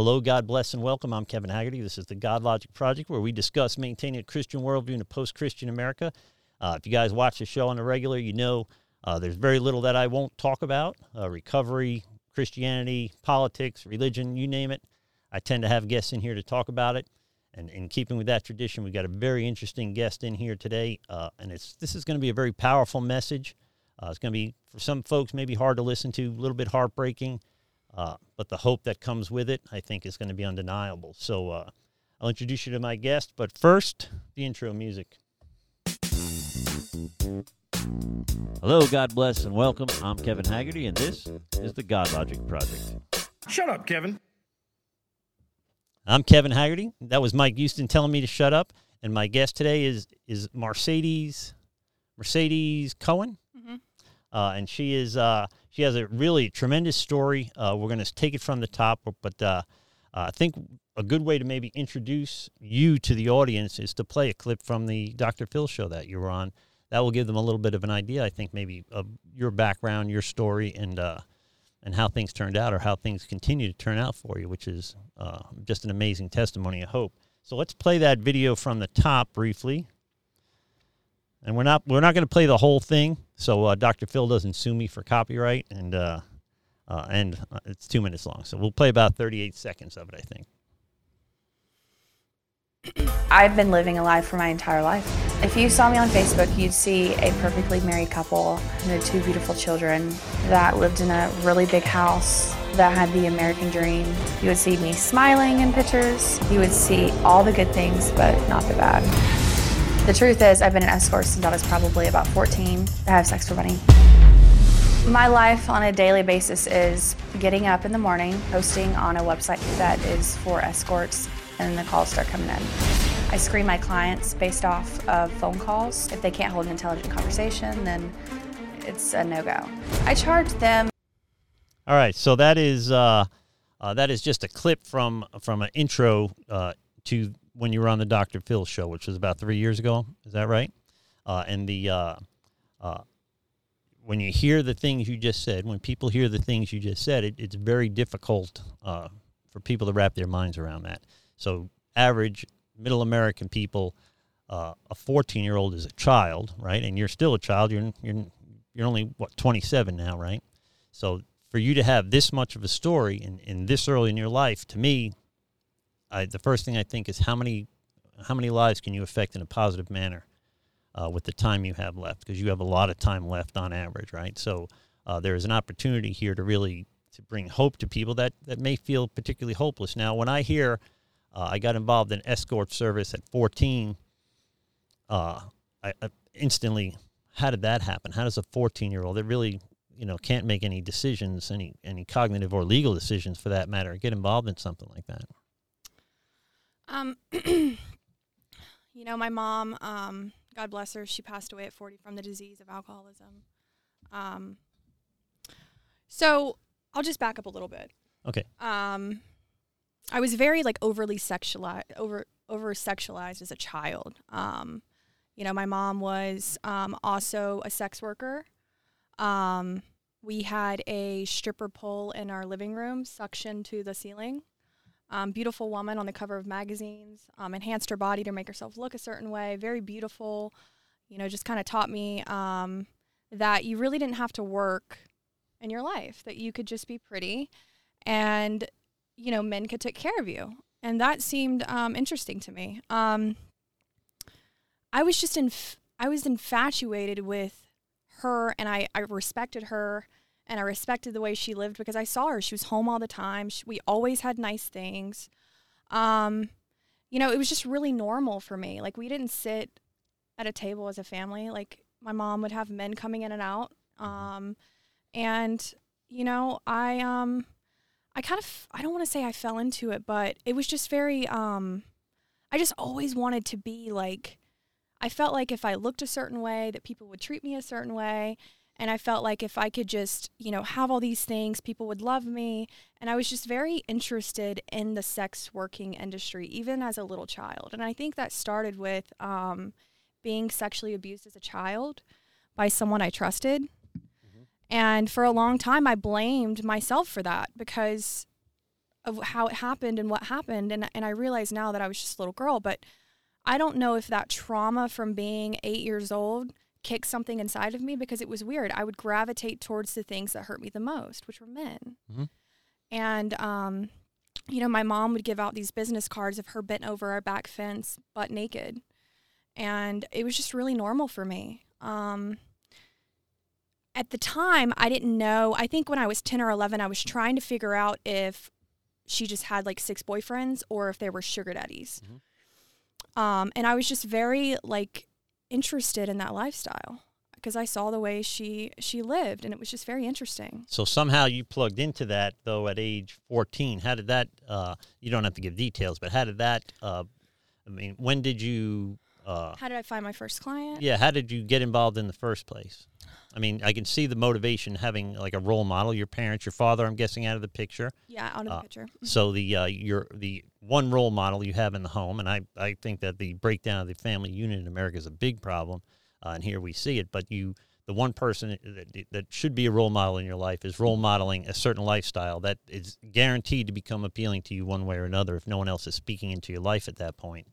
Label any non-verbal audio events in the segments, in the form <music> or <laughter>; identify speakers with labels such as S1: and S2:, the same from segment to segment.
S1: hello, God bless, and welcome. I'm Kevin Haggerty. This is the Godlogic Project, where we discuss maintaining a Christian worldview in a post Christian America. Uh, if you guys watch the show on the regular, you know uh, there's very little that I won't talk about uh, recovery, Christianity, politics, religion, you name it. I tend to have guests in here to talk about it. And in keeping with that tradition, we've got a very interesting guest in here today. Uh, and it's this is going to be a very powerful message. Uh, it's going to be, for some folks, maybe hard to listen to, a little bit heartbreaking. Uh, but the hope that comes with it, I think, is going to be undeniable. So uh, I'll introduce you to my guest. But first, the intro music. Hello, God bless, and welcome. I'm Kevin Haggerty, and this is the Godlogic Project.
S2: Shut up, Kevin.
S1: I'm Kevin Haggerty. That was Mike Houston telling me to shut up. And my guest today is is Marcedes Marcedes Cowan,
S3: Mm-hmm.
S1: Uh, and she is uh, she has a really tremendous story. Uh, we're going to take it from the top, but uh, I think a good way to maybe introduce you to the audience is to play a clip from the Dr. Phil show that you were on. That will give them a little bit of an idea, I think, maybe of your background, your story, and uh, and how things turned out, or how things continue to turn out for you, which is uh, just an amazing testimony. I hope. So let's play that video from the top briefly. And we're not we're not going to play the whole thing, so uh, Dr. Phil doesn't sue me for copyright, and uh, uh, and uh, it's two minutes long, so we'll play about 38 seconds of it, I think.
S3: I've been living a life for my entire life. If you saw me on Facebook, you'd see a perfectly married couple and their two beautiful children that lived in a really big house that had the American dream. You would see me smiling in pictures. You would see all the good things, but not the bad. The truth is, I've been an escort since I was probably about 14. I have sex for money. My life on a daily basis is getting up in the morning, posting on a website that is for escorts, and then the calls start coming in. I screen my clients based off of phone calls. If they can't hold an intelligent conversation, then it's a no go. I charge them
S1: All right, so that is uh, uh, that is just a clip from from an intro uh, to when you were on the Dr. Phil show, which was about three years ago. Is that right? Uh, and the uh, uh, when you hear the things you just said, when people hear the things you just said, it, it's very difficult uh, for people to wrap their minds around that. So, average middle American people, uh, a 14 year old is a child, right? And you're still a child. You're you're you're only what 27 now, right? So for you to have this much of a story in, in this early in your life, to me, I, the first thing I think is how many how many lives can you affect in a positive manner uh, with the time you have left? Because you have a lot of time left on average, right? So uh, there is an opportunity here to really to bring hope to people that that may feel particularly hopeless. Now, when I hear uh, I got involved in escort service at 14, uh, I, I instantly how did that happen? How does a 14 year old that really you know can't make any decisions, any any cognitive or legal decisions for that matter, get involved in something like that?
S4: Um, <clears throat> you know, my mom, um, God bless her, she passed away at 40 from the disease of alcoholism. Um, so I'll just back up a little bit.
S1: Okay.
S4: Um, I was very like overly sexualized, over over sexualized as a child. Um, you know, my mom was um, also a sex worker. Um, we had a stripper pole in our living room, suction to the ceiling. Um, beautiful woman on the cover of magazines, um, enhanced her body to make herself look a certain way. Very beautiful. You know, just kind of taught me um, that you really didn't have to work in your life, that you could just be pretty and, you know, men could take care of you. And that seemed um, interesting to me. Um, I was just inf- I was infatuated with her and I, I respected her and I respected the way she lived because I saw her. She was home all the time. She, we always had nice things. Um, you know, it was just really normal for me. Like we didn't sit at a table as a family. Like my mom would have men coming in and out. Um, and you know, I um, I kind of I don't want to say I fell into it, but it was just very um, I just always wanted to be like. I felt like if I looked a certain way, that people would treat me a certain way. And I felt like if I could just, you know, have all these things, people would love me. And I was just very interested in the sex working industry, even as a little child. And I think that started with um, being sexually abused as a child by someone I trusted. And for a long time, I blamed myself for that because of how it happened and what happened and and I realize now that I was just a little girl, but I don't know if that trauma from being 8 years old kicked something inside of me because it was weird. I would gravitate towards the things that hurt me the most, which were men.
S1: Mhm.
S4: And um you know, my mom would give out these business cards of her bent over our back fence, butt naked. And it was just really normal for me. Um, at the time, I didn't know. I think when I was 10 or 11, I was trying to figure out if she just had like six boyfriends or if they were sugar daddies. Um, and I was just very like interested in that lifestyle because I saw the way she she lived, and it was just very interesting.
S1: So somehow you plugged into that though at age 14. How did that? Uh, you don't have to give details, but how did that? Uh, I mean, when did you? Uh,
S4: How did I find my first client?
S1: yeah, how did you get involved in the first place? I mean, I can see the motivation having like a role model. Your parents, your father, I'm guessing, out of the picture.
S4: Yeah, out of the
S1: Uh,
S4: picture.
S1: So the uh, your the one role model you have in the home, and I I think that the breakdown of the family unit in America is a big problem, uh, and here we see it. But you, the one person that, that should be a role model in your life is role modeling a certain lifestyle that is guaranteed to become appealing to you one way or another if no one else is speaking into your life at that point.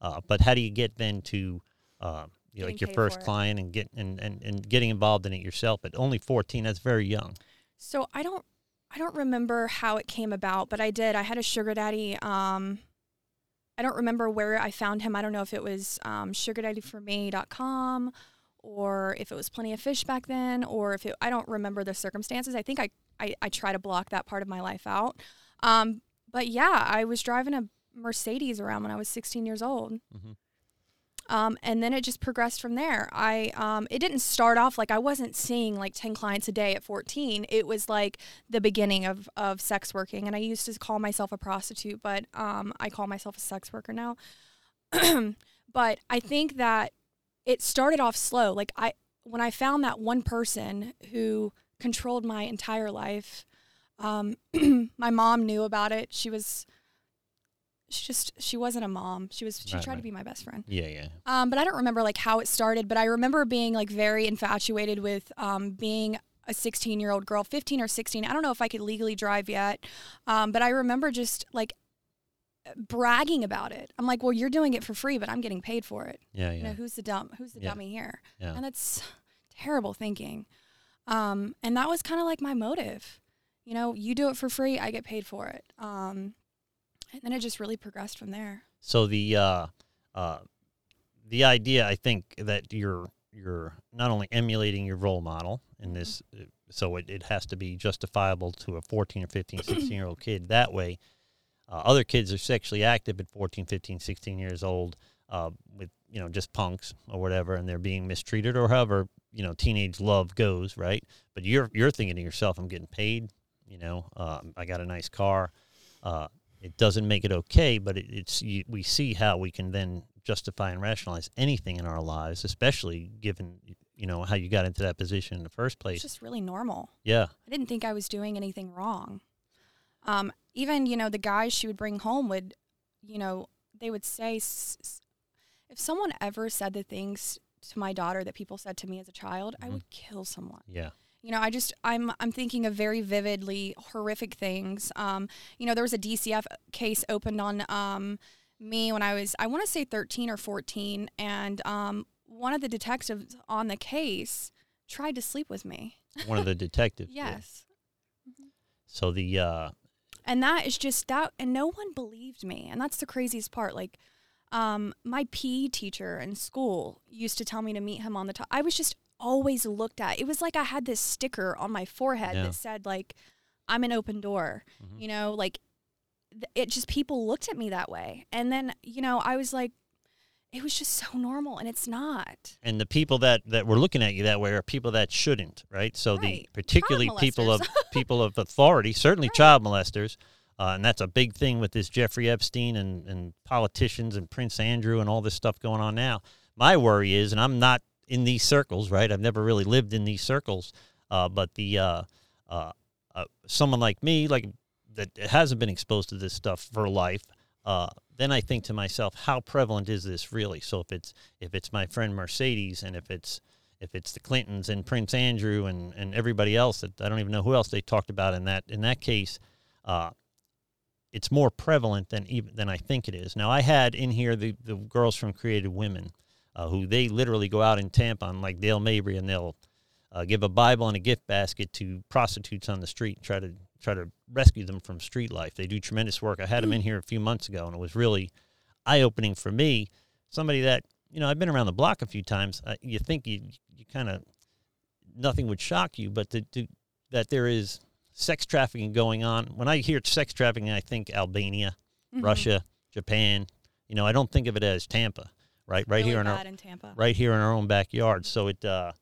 S1: Uh, but how do you get then to uh, you know, like your first client and get and, and, and getting involved in it yourself at only 14 that's very young
S4: So I don't I don't remember how it came about, but I did. I had a sugar daddy. Um, I don't remember where I found him. I don't know if it was um, sugardaddyforme.com or if it was Plenty of Fish back then, or if it, I don't remember the circumstances. I think I, I, I try to block that part of my life out. Um, but yeah, I was driving a Mercedes around when I was 16 years old.
S1: Mhm.
S4: Um, and then it just progressed from there. I um, it didn't start off like I wasn't seeing like ten clients a day at fourteen. It was like the beginning of of sex working, and I used to call myself a prostitute, but um, I call myself a sex worker now. <clears throat> but I think that it started off slow. Like I when I found that one person who controlled my entire life, um, <clears throat> my mom knew about it. She was. She just she wasn't a mom. She was she
S1: Right,
S4: tried
S1: right.
S4: to be my best friend.
S1: yeah yeah
S4: Um, but I don't remember like how it started. But I remember being like very infatuated with um, being a 16 year old girl, 15 or 16. I don't know if I could legally drive yet, um, but I remember just like bragging about it. I'm like, well, you're doing it for free, but I'm getting paid for it.
S1: yeah
S4: You know,
S1: yeah
S4: who's the dumb? Who's the
S1: Yeah.
S4: dummy here?
S1: yeah
S4: And that's terrible thinking. Um, and that was kind of like my motive. You know, you do it for free, I get paid for it. Um, and then it just really progressed from there.
S1: So the uh, uh, the idea, I think, that you're you're not only emulating your role model in
S4: Mm-hmm.
S1: this, uh, so it, it has to be justifiable to a 14 or 15, <clears throat> 16 year old kid. That way, uh, other kids are sexually active at 14, 15, 16 years old uh, with you know just punks or whatever, and they're being mistreated or however you know teenage love goes, right? But you're you're thinking to yourself, I'm getting paid. You know, uh, I got a nice car. It doesn't make it okay, but it, it's you, we see how we can then justify and rationalize anything in our lives, especially given you know how you got into that position in the first
S4: It's
S1: place.
S4: just really normal.
S1: Yeah,
S4: I didn't think I was doing anything wrong. Um, even you know the guys she would bring home would, you know, they would say, s- s- if someone ever said the things to my daughter that people said to me as a child, I
S1: Mhm.
S4: would kill someone.
S1: yeah,
S4: You know, I just I'm I'm thinking of very vividly horrific things. Um, you know, there was a DCF case opened on um, me when I was I want to say 13 or 14, and um, one of the detectives on the case tried to sleep with me. <laughs>
S1: one of the detectives.
S4: Yes.
S1: So the uh,
S4: and that is just that and no one believed me and that's the craziest part like um, my PE teacher in school used to tell me to meet him on the top. I was just always looked at. It was like I had this sticker on my forehead
S1: Yeah.
S4: that said like I'm an open door.
S1: Mhm.
S4: You know, like th- it just people looked at me that way. And then, you know, I was like it was just so normal and it's not.
S1: and the people that that were looking at you that way are people that shouldn't, right? So the particularly people of <laughs> people of authority, certainly child molesters, uh, and that's a big thing with this Jeffrey Epstein and and politicians and Prince Andrew and all this stuff going on now. My worry is, and I'm not in these circles, right? I've never really lived in these circles, uh, but the uh, uh, uh, someone like me, like that hasn't been exposed to this stuff for life. Uh, then I think to myself, how prevalent is this really? So if it's if it's my friend Marcedes and if it's if it's the Clintons and Prince Andrew and, and everybody else that I don't even know who else they talked about in that in that case, uh, it's more prevalent than even than I think it is. Now I had in here the the girls from Creative Women, uh, who they literally go out in Tampa on like Dale Mabry and they'll uh, give a Bible and a gift basket to prostitutes on the street, try to try to rescue them from street life. They do tremendous work. I had them in here a few months ago, and it was really eye opening for me. Somebody that you know I've been around the block a few times. Uh, you think you you kind of nothing would shock you, but to, to, that there is sex trafficking going on. When I hear sex trafficking, I think Albania, mm-hmm. Russia, Japan. You know, I don't think of it as Tampa, right? Right
S4: really
S1: here
S4: in
S1: our
S4: in
S1: right here in our own backyard. So it uh,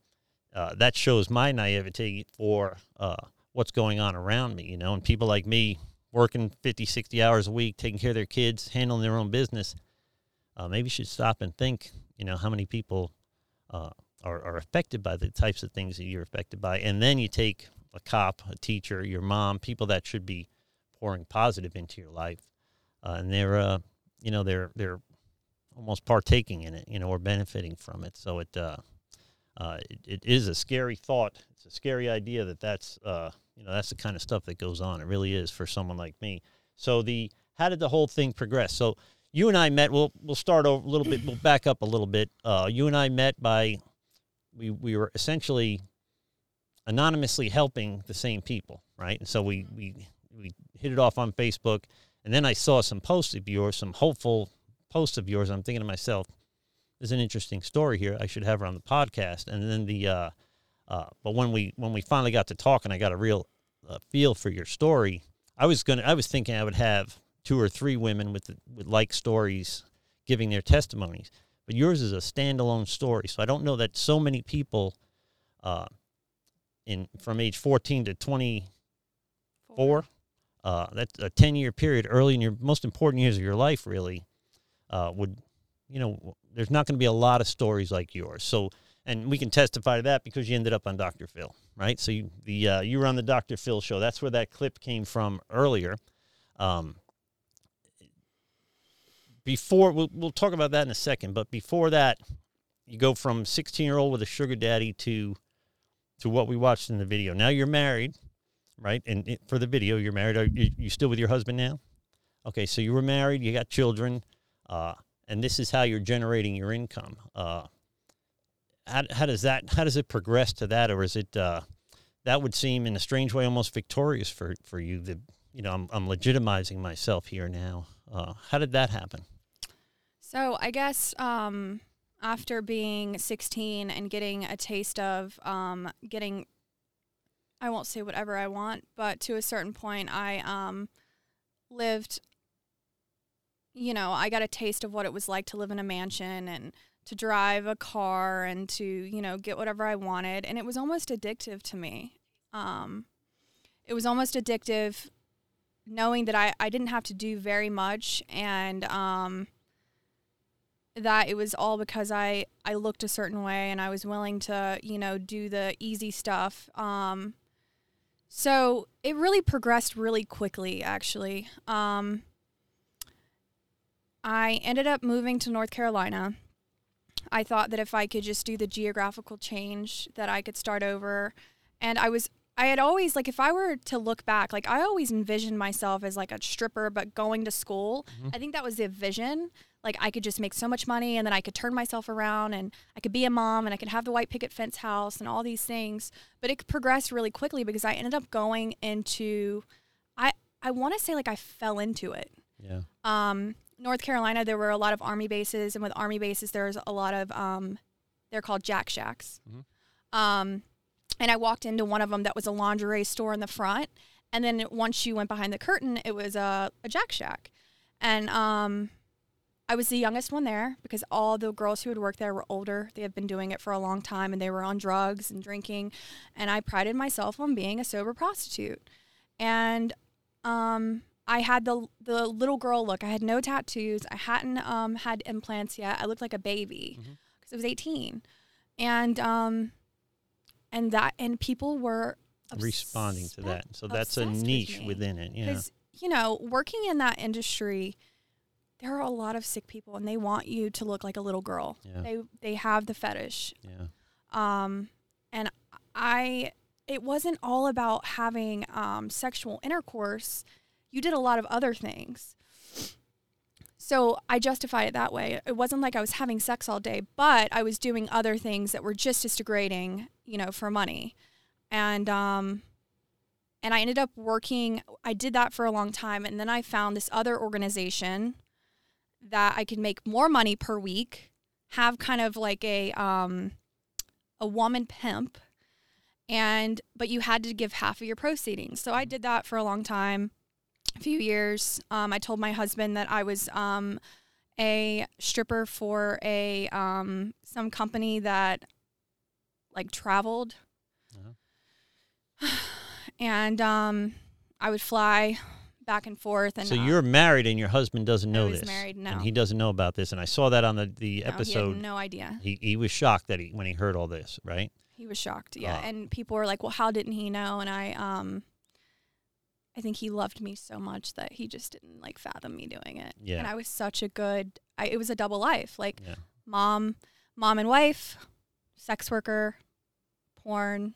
S1: uh, that shows my naivety for uh, what's going on around me. You know, and people like me working 50, 60 hours a week, taking care of their kids, handling their own business. Uh, maybe should stop and think. You know, how many people uh, are, are affected by the types of things that you're affected by, and then you take a cop, a teacher, your mom, people that should be pouring positive into your life, uh, and they're, uh, you know, they're they're almost partaking in it, you know, or benefiting from it. So it, uh, uh, it, it is a scary thought. It's a scary idea that that's, uh, you know, that's the kind of stuff that goes on. It really is for someone like me. So the how did the whole thing progress? So you and I met. We'll we'll start over a little bit. We'll back up a little bit. Uh, you and I met by we we were essentially anonymously helping the same people, right? And so we we we hit it off on Facebook, and then I saw some posts of yours, some hopeful posts of yours. I'm thinking to myself, there's an interesting story here. I should have her on the podcast. And then the uh, uh, but when we when we finally got to talking, I got a real uh, feel for your story. I was gonna I was thinking I would have two or three women with with like stories giving their testimonies, but yours is a standalone story. So I don't know that so many people uh, in from age 14 to 24 uh, that's a 10 year period early in your most important years of your life really uh, would you know there's not going to be a lot of stories like yours so and we can testify to that because you ended up on dr phil right so you the uh, you were on the dr phil show that's where that clip came from earlier um, before we'll, we'll talk about that in a second but before that you go from 16 year old with a sugar daddy to to what we watched in the video. Now you're married, right? And it, for the video, you're married. Are you, you, still with your husband now? Okay, so you were married, you got children, uh, and this is how you're generating your income. Uh, how, how does that? How does it progress to that, or is it? Uh, that would seem, in a strange way, almost victorious for for you. That you know, I'm I'm legitimizing myself here now. Uh, how did that happen?
S4: So I guess um, after being 16 and getting a taste of um, getting i won't say whatever i want but to a certain point i um, lived you know i got a taste of what it was like to live in a mansion and to drive a car and to you know get whatever i wanted and it was almost addictive to me um, it was almost addictive knowing that I, I didn't have to do very much and um, that it was all because I I looked a certain way and I was willing to you know do the easy stuff. Um, so it really progressed really quickly, actually. Um, I ended up moving to North Carolina. I thought that if I could just do the geographical change, that I could start over. And I was I had always like if I were to look back, like I always envisioned myself as like a stripper but going to school. Mm-hmm. I think that was the vision like I could just make so much money and then I could turn myself around and I could be a mom and I could have the white picket fence house and all these things. But it progressed really quickly because I ended up going into I I want to say like I fell into it.
S1: Yeah.
S4: Um North Carolina there were a lot of army bases and with army bases there's a lot of um they're called jack shacks. Mm-hmm. Um and I walked into one of them that was a lingerie store in the front and then once you went behind the curtain it was a, a jack shack. And um I was the youngest one there because all the girls who had worked there were older. They had been doing it for a long time and they were on drugs and drinking. And I prided myself on being a sober prostitute. And um, I had the the little girl look. I had no tattoos. I hadn't um, had implants yet. I looked like a baby because mm-hmm. I was 18. And um, and that and people were
S1: obs- responding to that. So that's a niche with within it. Yeah.
S4: You know, working in that industry – there are a lot of sick people and they want you to look like a little girl. Yeah. They they have the fetish.
S1: Yeah.
S4: Um and I it wasn't all about having um, sexual intercourse. You did a lot of other things. So I justified it that way. It wasn't like I was having sex all day, but I was doing other things that were just as degrading, you know, for money. And um and I ended up working I did that for a long time and then I found this other organization that I could make more money per week, have kind of like a um a woman pimp and but you had to give half of your proceedings. So I did that for a long time, few years. Um, I told my husband that I was um, a stripper for a um, some company that like traveled, uh-huh. <sighs> and um, I would fly back and forth. And
S1: so you're uh, married, and your husband doesn't know
S4: this.
S1: Married,
S4: no,
S1: and he doesn't know about this. And I saw that on the the
S4: no,
S1: episode.
S4: no idea.
S1: He he was shocked that he when he heard all this, right?
S4: He was shocked, yeah. Uh, and people were like, "Well, how didn't he know?" And I, um, I think he loved me so much that he just didn't like fathom me doing it.
S1: Yeah.
S4: And I was such a good. I, it was a double life, like
S1: yeah.
S4: mom, mom and wife, sex worker, porn.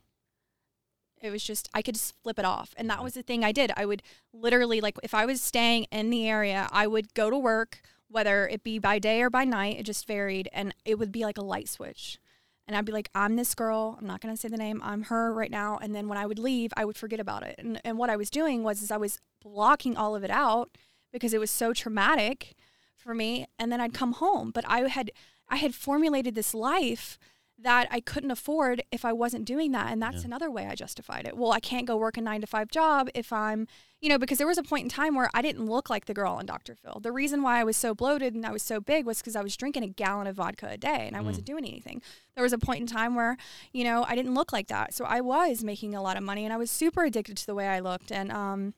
S4: It was just I could just flip it off, and that was the thing I did. I would literally like if I was staying in the area, I would go to work, whether it be by day or by night. It just varied, and it would be like a light switch and I'd be like, I'm this girl. I'm not going to say the name. I'm her right now. And then when I would leave, I would forget about it. And, and what I was doing was is I was blocking all of it out because it was so traumatic for me. And then I'd come home. But I had I had formulated this life that I couldn't afford if I wasn't doing that. And that's yeah. another way I justified it. Well, I can't go work a nine to five job if I'm, you know, because there was a point in time where I didn't look like the girl on Dr. Phil. The reason why I was so bloated and I was so big was because I was drinking a gallon of vodka a day and I mm. wasn't doing anything. There was a point in time where, you know, I didn't look like that. So I was making a lot of money and I was super addicted to the way I looked. And, um,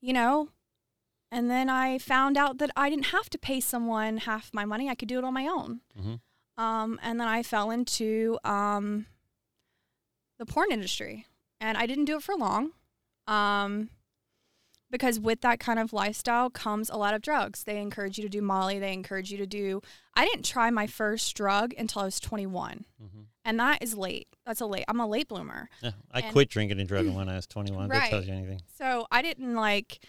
S4: you know, and then I found out that I didn't have to pay someone half my money. I could do it on my own. Mm-hmm. Um, and then I fell into um, the porn industry. And I didn't do it for long um, because with that kind of lifestyle comes a lot of drugs. They encourage you to do Molly, they encourage you to do. I didn't try my first drug until I was 21. Mm-hmm. And that is late. That's a late. I'm a late bloomer.
S1: Yeah, I and quit drinking and drugging when I was 21. Right. That tells you anything.
S4: So I didn't like,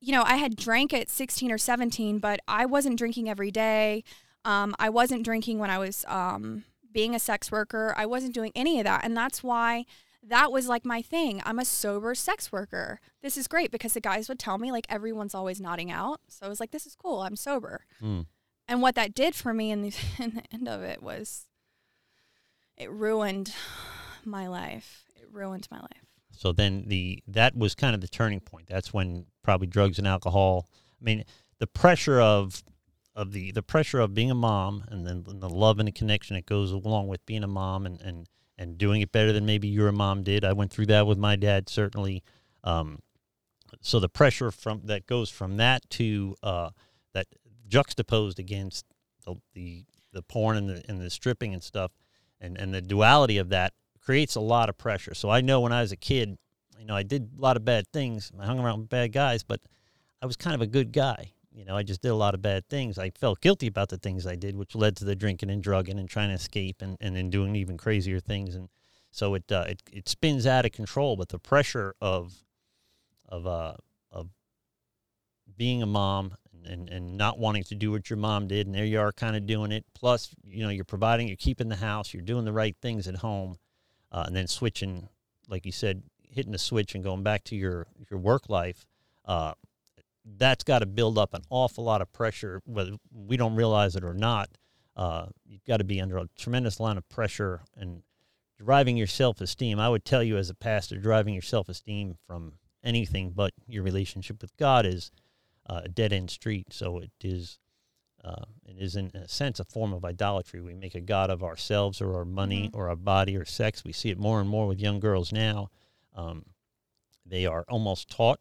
S4: you know, I had drank at 16 or 17, but I wasn't drinking every day. Um, I wasn't drinking when I was um, being a sex worker. I wasn't doing any of that. And that's why that was like my thing. I'm a sober sex worker. This is great because the guys would tell me, like, everyone's always nodding out. So I was like, this is cool. I'm sober. Mm. And what that did for me in the, <laughs> in the end of it was it ruined my life. It ruined my life.
S1: So then the that was kind of the turning point. That's when probably drugs and alcohol. I mean, the pressure of of the the pressure of being a mom and then the love and the connection that goes along with being a mom and and and doing it better than maybe your mom did. I went through that with my dad certainly. Um, so the pressure from that goes from that to uh, that juxtaposed against the, the the porn and the and the stripping and stuff, and and the duality of that creates a lot of pressure. So I know when I was a kid, you know, I did a lot of bad things. I hung around with bad guys, but I was kind of a good guy. You know, I just did a lot of bad things. I felt guilty about the things I did, which led to the drinking and drugging and trying to escape and, and then doing even crazier things. And so it, uh, it, it spins out of control. But the pressure of, of, uh, of being a mom and, and not wanting to do what your mom did, and there you are kind of doing it. Plus, you know, you're providing, you're keeping the house, you're doing the right things at home, uh, and then switching, like you said, hitting the switch and going back to your, your work life. Uh, that's got to build up an awful lot of pressure, whether we don't realize it or not. Uh, you've got to be under a tremendous amount of pressure and driving your self esteem. I would tell you, as a pastor, driving your self esteem from anything but your relationship with God is uh, a dead end street. So it is. Uh, it is in a sense a form of idolatry. We make a god of ourselves or our money mm-hmm. or our body or sex. We see it more and more with young girls now. Um, they are almost taught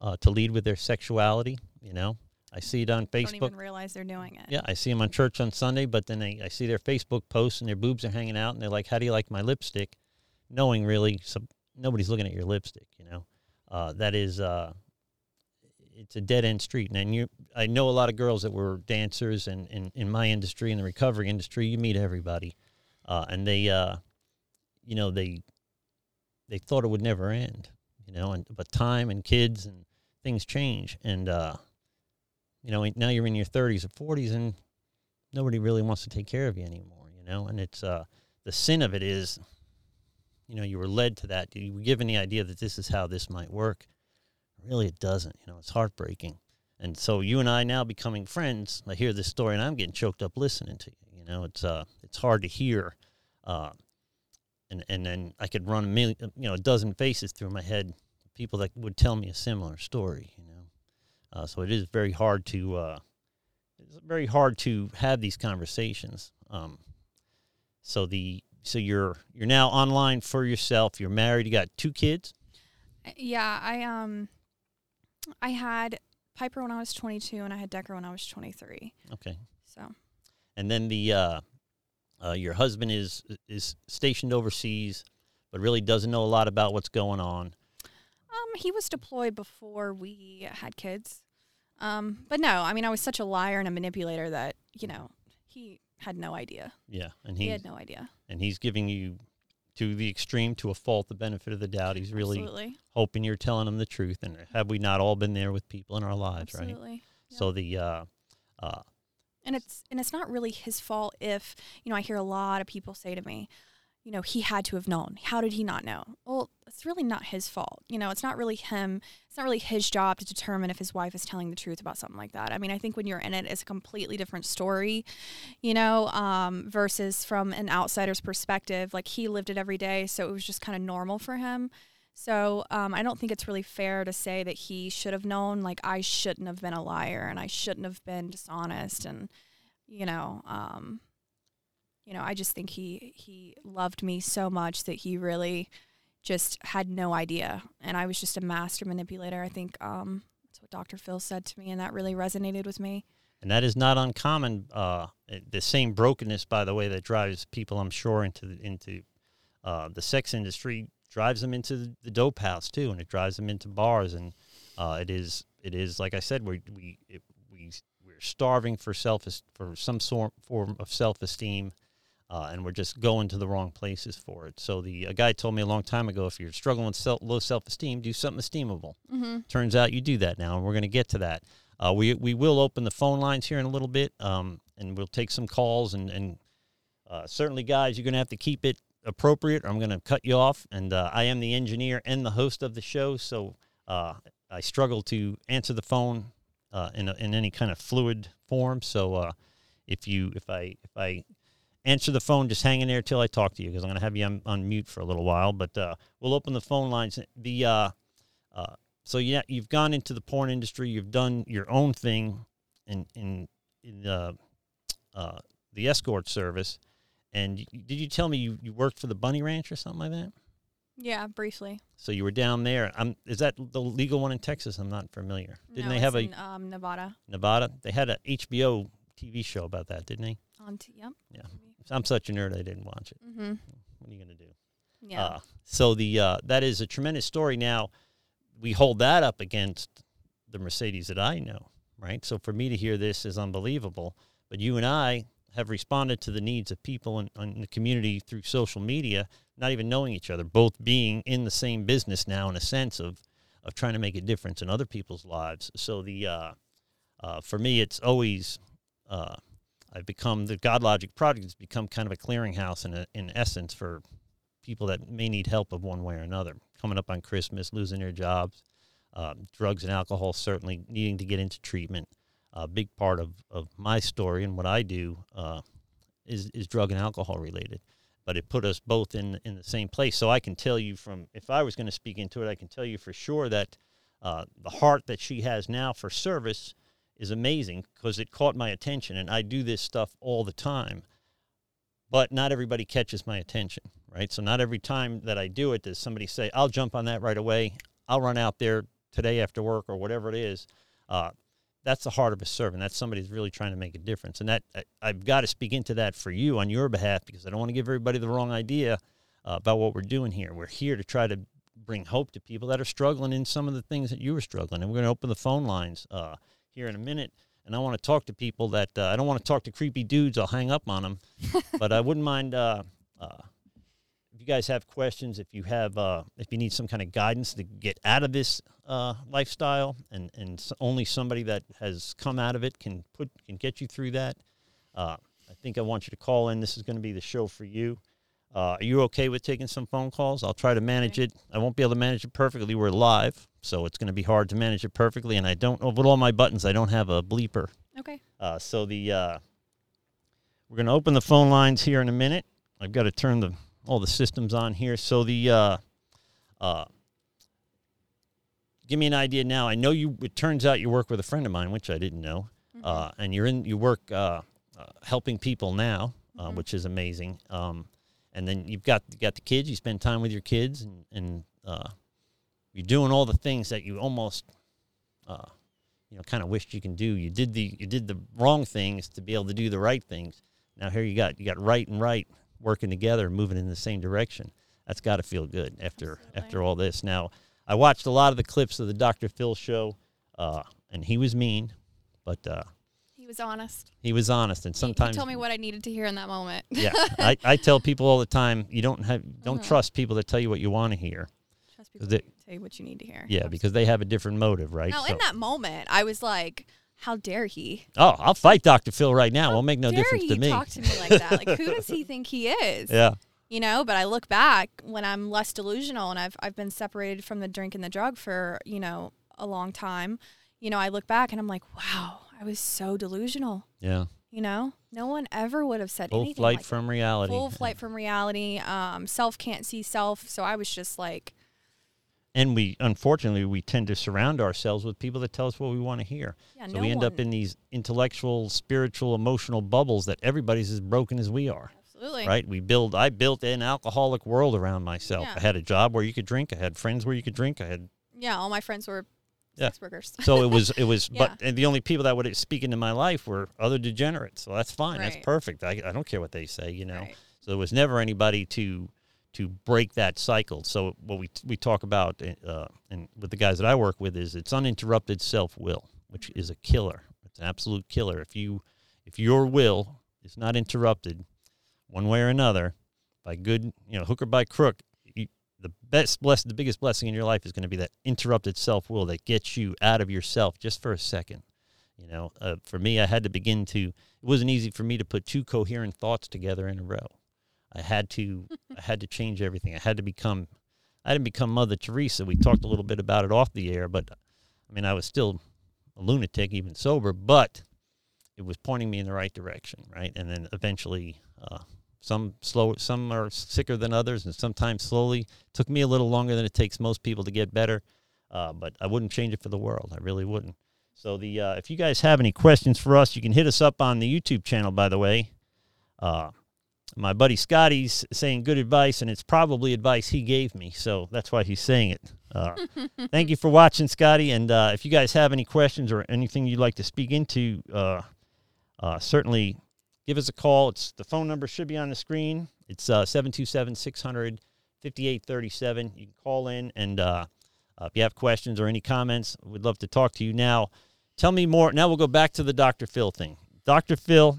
S1: uh, to lead with their sexuality. You know, I see it on Facebook. Don't
S4: even realize they're doing it.
S1: Yeah, I see them on church on Sunday, but then I, I see their Facebook posts and their boobs are hanging out, and they're like, "How do you like my lipstick?" Knowing really, some, nobody's looking at your lipstick. You know, uh, that is. Uh, it's a dead end street, and you. I know a lot of girls that were dancers, and in, in my industry, in the recovery industry, you meet everybody, uh, and they, uh, you know, they, they thought it would never end, you know, and but time and kids and things change, and uh, you know now you're in your 30s or 40s, and nobody really wants to take care of you anymore. You know, and it's uh, the sin of it is, you know, you were led to that. You were given the idea that this is how this might work. Really, it doesn't. You know, it's heartbreaking. And so you and I now becoming friends. I hear this story, and I'm getting choked up listening to you. You know, it's uh, it's hard to hear. Uh, and and then I could run a million, you know, a dozen faces through my head, people that would tell me a similar story. You know, uh, so it is very hard to uh, it's very hard to have these conversations. Um, so the so you're you're now online for yourself. You're married. You got two kids.
S4: Yeah, I um, I had Piper when I was 22, and I had Decker when I was 23.
S1: Okay.
S4: So
S1: And then the uh, uh, your husband is is stationed overseas, but really doesn't know a lot about what's going on.
S4: Um, he was deployed before we had kids. Um, but no, I mean, I was such a liar and a manipulator that you know he had no idea.
S1: Yeah, and
S4: He
S1: he
S4: had no idea.
S1: and he's giving you to the extreme to a fault the benefit of the doubt. He's really
S4: Absolutely.
S1: hoping you're telling him the truth. And have we not all been there with people in our lives, right?
S4: Absolutely. Yeah.
S1: So the uh, uh,
S4: and it's and it's not really his fault if you know I hear a lot of people say to me, you know, he had to have known. How did he not know? Well, it's really not his fault. You know, it's not really him. It's not really his job to determine if his wife is telling the truth about something like that. I mean, I think when you're in it, it's a completely different story, you know, um, versus from an outsider's perspective. Like he lived it every day, so it was just kind of normal for him. So um, I don't think it's really fair to say that he should have known. Like I shouldn't have been a liar and I shouldn't have been dishonest and you know, um, you know, I just think he he loved me so much that he really just had no idea, and I was just a master manipulator. I think um, that's what Dr. Phil said to me, and that really resonated with me.
S1: and that is not uncommon. Uh, the same brokenness, by the way, that drives people, I'm sure, into the, into uh, the sex industry drives them into the, dope house too, and it drives them into bars. And uh, it is it is like I said, we we it, we we're starving for self for some sort form of self esteem. Uh, and we're just going to the wrong places for it. So the a guy told me a long time ago, if you're struggling with self, low self esteem, do something esteemable.
S4: Mm-hmm.
S1: Turns out you do that now, and we're going to get to that. Uh, we we will open the phone lines here in a little bit, um, and we'll take some calls. And and uh, certainly, guys, you're going to have to keep it appropriate, or I'm going to cut you off. And uh, I am the engineer and the host of the show, so uh, I struggle to answer the phone uh, in a, in any kind of fluid form. So uh, if you if I if I answer the phone, just hang in there till I talk to you because I'm going to have you on, on mute for a little while. But uh, we'll open the phone lines. The uh, uh, so yeah, you've gone into the porn industry. You've done your own thing in in in uh, uh, the escort service. And did you tell me you, you worked for the Bunny Ranch or something like that?
S4: Yeah, briefly.
S1: So you were down there. Um, is that the legal one in Texas? I'm not familiar. Didn't
S4: No,
S1: they have a
S4: in, um, Nevada?
S1: Nevada? They had a HBO TV show about that, didn't they?
S4: On t- yep.
S1: Yeah. I'm such a nerd. I didn't watch it.
S4: Mm-hmm.
S1: What are you gonna do?
S4: Yeah.
S1: Uh, so the uh, that is a tremendous story. Now we hold that up against the Marcedes that I know, right? So for me to hear this is unbelievable. But you and I have responded to the needs of people in, in the community through social media, not even knowing each other, both being in the same business now in a sense of of trying to make a difference in other people's lives. So the uh, uh, for me, it's always uh, I've become the Godlogic project has become kind of a clearinghouse in a, in essence for people that may need help of one way or another. Coming up on Christmas, losing their jobs, um, drugs and alcohol, certainly needing to get into treatment. A big part of, of my story and what I do uh, is is drug and alcohol related. But it put us both in in the same place. So I can tell you from if I was going to speak into it, I can tell you for sure that uh, the heart that she has now for service is amazing because it caught my attention, and I do this stuff all the time but not everybody catches my attention, right? So not every time that I do it does somebody say, "I'll jump on that right away. I'll run out there today after work or whatever it is." Uh, that's the heart of a servant. That's somebody who's really trying to make a difference, and that I, I've got to speak into that for you on your behalf because I don't want to give everybody the wrong idea uh, about what we're doing here. We're here to try to bring hope to people that are struggling in some of the things that you were struggling, and we're going to open the phone lines uh, here in a minute. And I want to talk to people that uh, I don't want to talk to creepy dudes. I'll hang up on them, <laughs> but I wouldn't mind. Uh, uh, if you guys have questions, if you have, uh, if you need some kind of guidance to get out of this uh, lifestyle, and and only somebody that has come out of it can put can get you through that. Uh, I think I want you to call in. This is going to be the show for you. Uh, are you okay with taking some phone calls? I'll try to manage it. I won't be able to manage it perfectly. We're live, so it's going to be hard to manage it perfectly. And I don't, know, with all my buttons, I don't have a bleeper.
S4: Okay.
S1: Uh, so the uh, we're going to open the phone lines here in a minute. I've got to turn the all the systems on here. So the uh, uh, give me an idea now. I know you. It turns out you work with a friend of mine, which I didn't know, uh, and you're in. You work uh, uh, helping people now, uh, which is amazing. Um, and then you've got you got the kids. You spend time with your kids, and and uh, you're doing all the things that you almost uh, you know kind of wished you can do. You did the you did the wrong things to be able to do the right things. Now here you got you got right and right working together, moving in the same direction. That's got to feel good after
S4: Absolutely.
S1: after all this. Now I watched a lot of the clips of the Dr. Phil show, uh, and he was mean, but uh,
S4: was honest.
S1: he was honest. And sometimes
S4: he told me what I needed to hear in that moment.
S1: yeah, <laughs> I, I tell people all the time, you don't have don't
S4: Uh-huh.
S1: trust people that tell you what you want to hear.
S4: Trust people to tell you what you need to hear.
S1: Yeah, because they have a different motive, right?
S4: Now,
S1: So-
S4: in that moment, I was like, "How dare he?
S1: oh, I'll fight Dr. Phil right now.
S4: How
S1: Won't make no difference to me.
S4: talk to me like that? Like, who does he think he is?
S1: yeah,
S4: You know. But I look back when I'm less delusional, and I've I've been separated from the drink and the drug for you know a long time. You know, I look back and I'm like, wow, I was so delusional.
S1: yeah.
S4: You know, no one ever would have said
S1: Full
S4: anything
S1: flight
S4: like that.
S1: from reality.
S4: full flight from reality. Um, self can't see self. So I was just like,
S1: And we, unfortunately, we tend to surround ourselves with people that tell us what we want to hear.
S4: yeah,
S1: so
S4: no
S1: we end up in these intellectual, spiritual, emotional bubbles that everybody's as broken as we are.
S4: absolutely
S1: Right? We build. I built an alcoholic world around myself.
S4: Yeah.
S1: I had a job where you could drink. I had friends where you could drink. I had
S4: Yeah, all my friends were
S1: Yeah.
S4: sex workers.
S1: so it was it was <laughs>
S4: Yeah.
S1: but and the only people that would speak into my life were other degenerates. So that's fine. That's perfect. I, I don't care what they say you know.
S4: Right.
S1: so there was never anybody to to break that cycle. So what we we talk about uh, and with the guys that I work with is it's uninterrupted self-will which is a killer. It's an absolute killer. If you if your will is not interrupted one way or another by good you know hook or by crook the best bless the biggest blessing in your life is going to be that interrupted self will that gets you out of yourself just for a second. You know, uh, for me, I had to begin to. It wasn't easy for me to put two coherent thoughts together in a row. I had to. <laughs> I had to change everything. I had to become. I didn't become Mother Teresa. We talked a little bit about it off the air, but I mean, I was still a lunatic, even sober. But it was pointing me in the right direction, right? And then eventually, uh, some slow, some are sicker than others, and sometimes slowly. Took me a little longer than it takes most people to get better, uh, but I wouldn't change it for the world. I really wouldn't. So the uh, if you guys have any questions for us, you can hit us up on the YouTube channel. By the way, uh, my buddy Scotty's saying good advice, and it's probably advice he gave me, so that's why he's saying it. Uh, <laughs> thank you for watching, Scotty. And uh, if you guys have any questions or anything you'd like to speak into, uh, uh, certainly give us a call. It's the phone number should be on the screen. It's uh, 727 600 5837. You can call in and uh, uh, if you have questions or any comments, we'd love to talk to you. Now, tell me more. Now we'll go back to the Dr. Phil thing. Dr. Phil,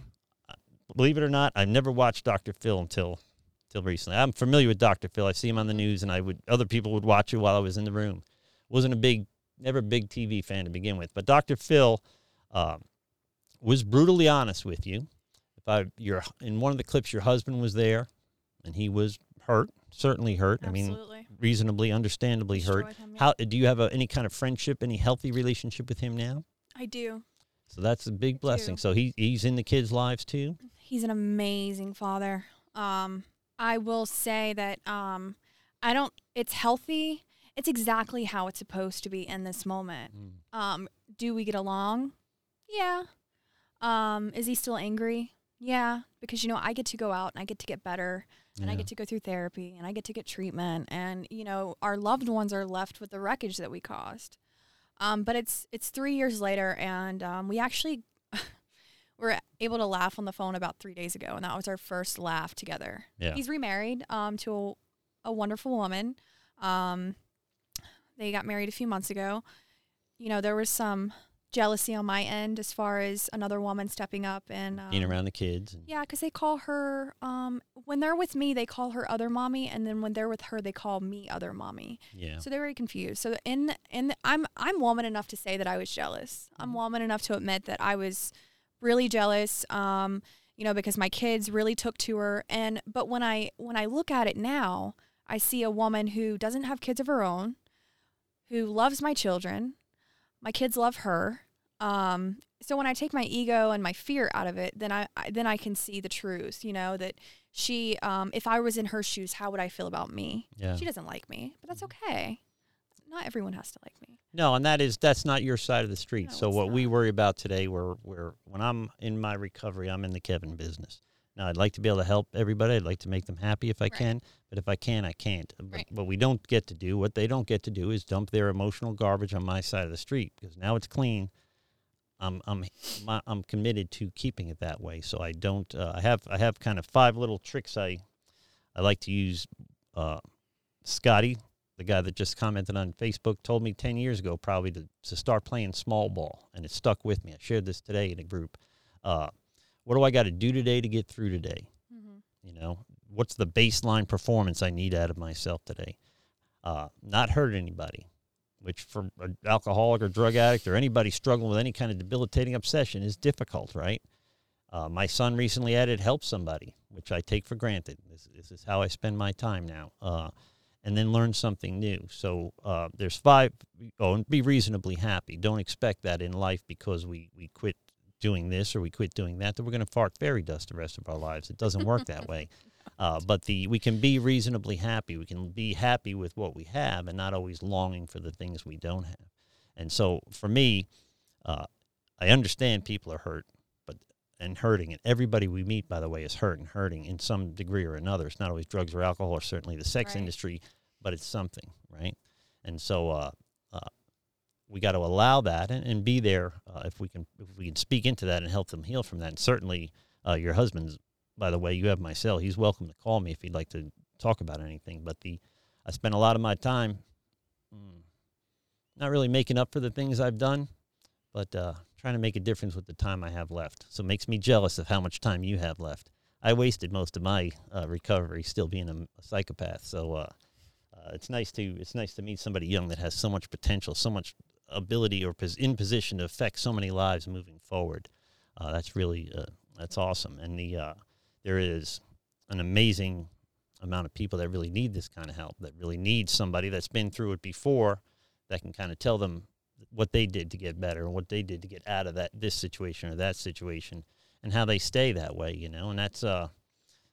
S1: uh, believe it or not, I've never watched Dr. Phil until until recently. I'm familiar with Dr. Phil. I see him on the news, and I would other people would watch it while I was in the room. wasn't a big, never a big TV fan to begin with, but Dr. Phil um, was brutally honest with you. Your in one of the clips, your husband was there, and he was hurt, certainly hurt. I mean, reasonably, understandably hurt.
S4: Him, yeah.
S1: How do you have a, any kind of friendship, any healthy relationship with him now?
S4: I do.
S1: So that's a big blessing.
S4: do.
S1: So he he's in the kids' lives too.
S4: He's an amazing father. Um, I will say that um, I don't. It's healthy. It's exactly how it's supposed to be in this moment.
S1: Mm.
S4: Um, do we get along? Yeah. Um, is he still angry? Yeah, because you know I get to go out and I get to get better and I get to go through therapy and I get to get treatment and you know our loved ones are left with the wreckage that we caused. Um, but it's it's three years later and um, we actually <laughs> were able to laugh on the phone about three days ago and that was our first laugh together.
S1: Yeah.
S4: He's remarried um, to a, a wonderful woman. Um, they got married a few months ago. You know there was some jealousy on my end as far as another woman stepping up and um,
S1: being around the kids.
S4: Yeah, because they call her um, when they're with me, they call her other mommy, and then when they're with her, they call me other mommy.
S1: yeah.
S4: So they're very confused. So in in I'm I'm woman enough to say that I was jealous. I'm woman enough to admit that I was really jealous. Um, you know, because my kids really took to her. And but when I when I look at it now, I see a woman who doesn't have kids of her own, who loves my children. My kids love her. Um, so when I take my ego and my fear out of it, then I, I then I can see the truth. You know that she, um, if I was in her shoes, how would I feel about me?
S1: Yeah.
S4: She doesn't like me, but that's okay. Not everyone has to like me.
S1: No, and that is that's not your side of the street.
S4: No,
S1: so what we worry about today, we're we're when I'm in my recovery, I'm in the Kevin business. Now I'd like to be able to help everybody. I'd like to make them happy if I
S4: Right.
S1: can, but if I can, I can't. But
S4: Right.
S1: what we don't get to do, what they don't get to do, is dump their emotional garbage on my side of the street because now it's clean. I'm I'm my, I'm committed to keeping it that way. So I don't. Uh, I have I have kind of five little tricks I I like to use. Uh, Scotty, the guy that just commented on Facebook, told me 10 years ago probably to, to start playing small ball, and it stuck with me. I shared this today in a group. Uh, what do I got to do today to get through today? You know, what's the baseline performance I need out of myself today? Uh, not hurt anybody, which for an alcoholic or drug addict or anybody struggling with any kind of debilitating obsession is difficult, right? Uh, my son recently added help somebody, which I take for granted. This, this is how I spend my time now. Uh, and then learn something new. So uh, there's five. Oh, and be reasonably happy. Don't expect that in life because we, we quit doing this or we quit doing that that we're going to fart fairy dust the rest of our lives. It doesn't work that way. <laughs> Uh, but the we can be reasonably happy. We can be happy with what we have and not always longing for the things we don't have. And so for me, uh, I understand people are hurt, but and hurting, and everybody we meet, by the way, is hurt and hurting in some degree or another. It's not always drugs or alcohol, or certainly the sex
S4: Right.
S1: industry, but it's something, right? And so uh, uh, we got to allow that and, and be there uh, if we can if we can speak into that and help them heal from that. And certainly, uh, your husband's, by the way, you have my cell. He's welcome to call me if he'd like to talk about anything. But the I spend a lot of my time mm, not really making up for the things I've done, but uh, trying to make a difference with the time I have left. So it makes me jealous of how much time you have left. I wasted most of my uh, recovery still being a, a psychopath. So uh, uh, it's nice to it's nice to meet somebody young that has so much potential, so much ability, or in position to affect so many lives moving forward. Uh, that's really uh, that's awesome. And the uh, there is an amazing amount of people that really need this kind of help, that really need somebody that's been through it before, that can kind of tell them what they did to get better and what they did to get out of that this situation or that situation, and how they stay that way. You know, and that's uh,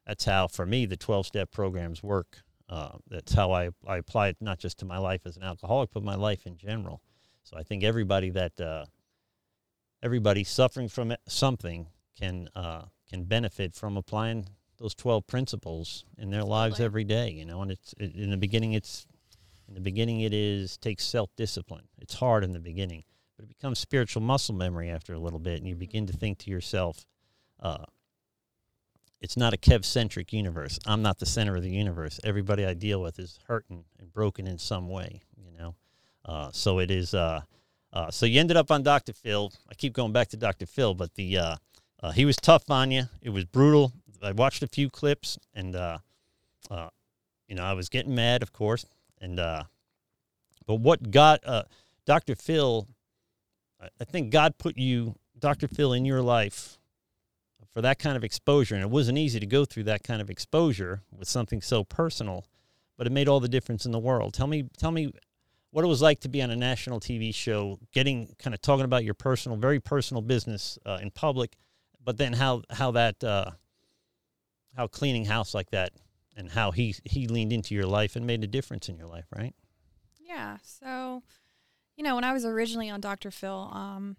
S1: that's how for me the twelve step programs work. Uh, that's how I, I apply it not just to my life as an alcoholic, but my life in general. So I think everybody that uh, everybody suffering from something can uh, can benefit from applying those 12 principles in their lives every day you know and it's it, in the beginning it's in the beginning it is takes self-discipline. It's hard in the beginning but it becomes spiritual muscle memory after a little bit and you begin to think to yourself uh, it's not a kev-centric universe. I'm not the center of the universe. Everybody i deal with is hurting and broken in some way you know uh, so it is uh, uh, so you ended up on dr phil i keep going back to dr phil but the uh, uh, he was tough on you. It was brutal. I watched a few clips, and uh, uh, you know I was getting mad, of course. And uh, but what got uh, Dr. Phil? I- think God put you, Dr. Phil, in your life for that kind of exposure, and it wasn't easy to go through that kind of exposure with something so personal, but it made all the difference in the world. Tell me, tell me what it was like to be on a national TV show, getting kind of talking about your personal, very personal business uh, in public, but then how how that uh, how cleaning house like that and how he he leaned into your life and made a difference in your life, right?
S4: Yeah. So, you know, when I was originally on Dr. Phil, um,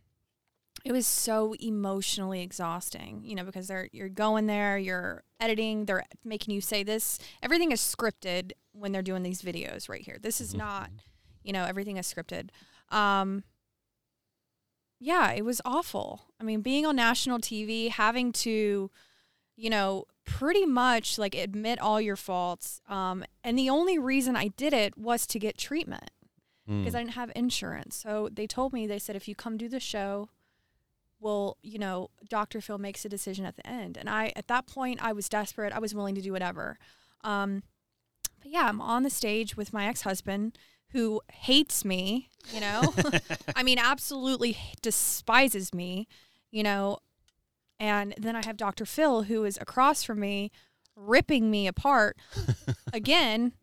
S4: it was so emotionally exhausting, you know, because they're you're going there, you're editing, they're making you say this. Everything is scripted when they're doing these videos right here. This is
S1: Mhm.
S4: not, you know, everything is scripted. Um, yeah, it was awful. I mean, being on national TV, having to, you know, pretty much like admit all your faults. Um, and the only reason I did it was to get treatment. because I didn't have insurance. So they told me they said if you come do the show, well, you know, Dr. Phil makes a decision at the end. And I at that point I was desperate. I was willing to do whatever. Um, but yeah, I'm on the stage with my ex-husband who hates me, you know. <laughs> I mean, absolutely despises me, you know. And then I have Dr. Phil who is across from me ripping me apart <laughs> again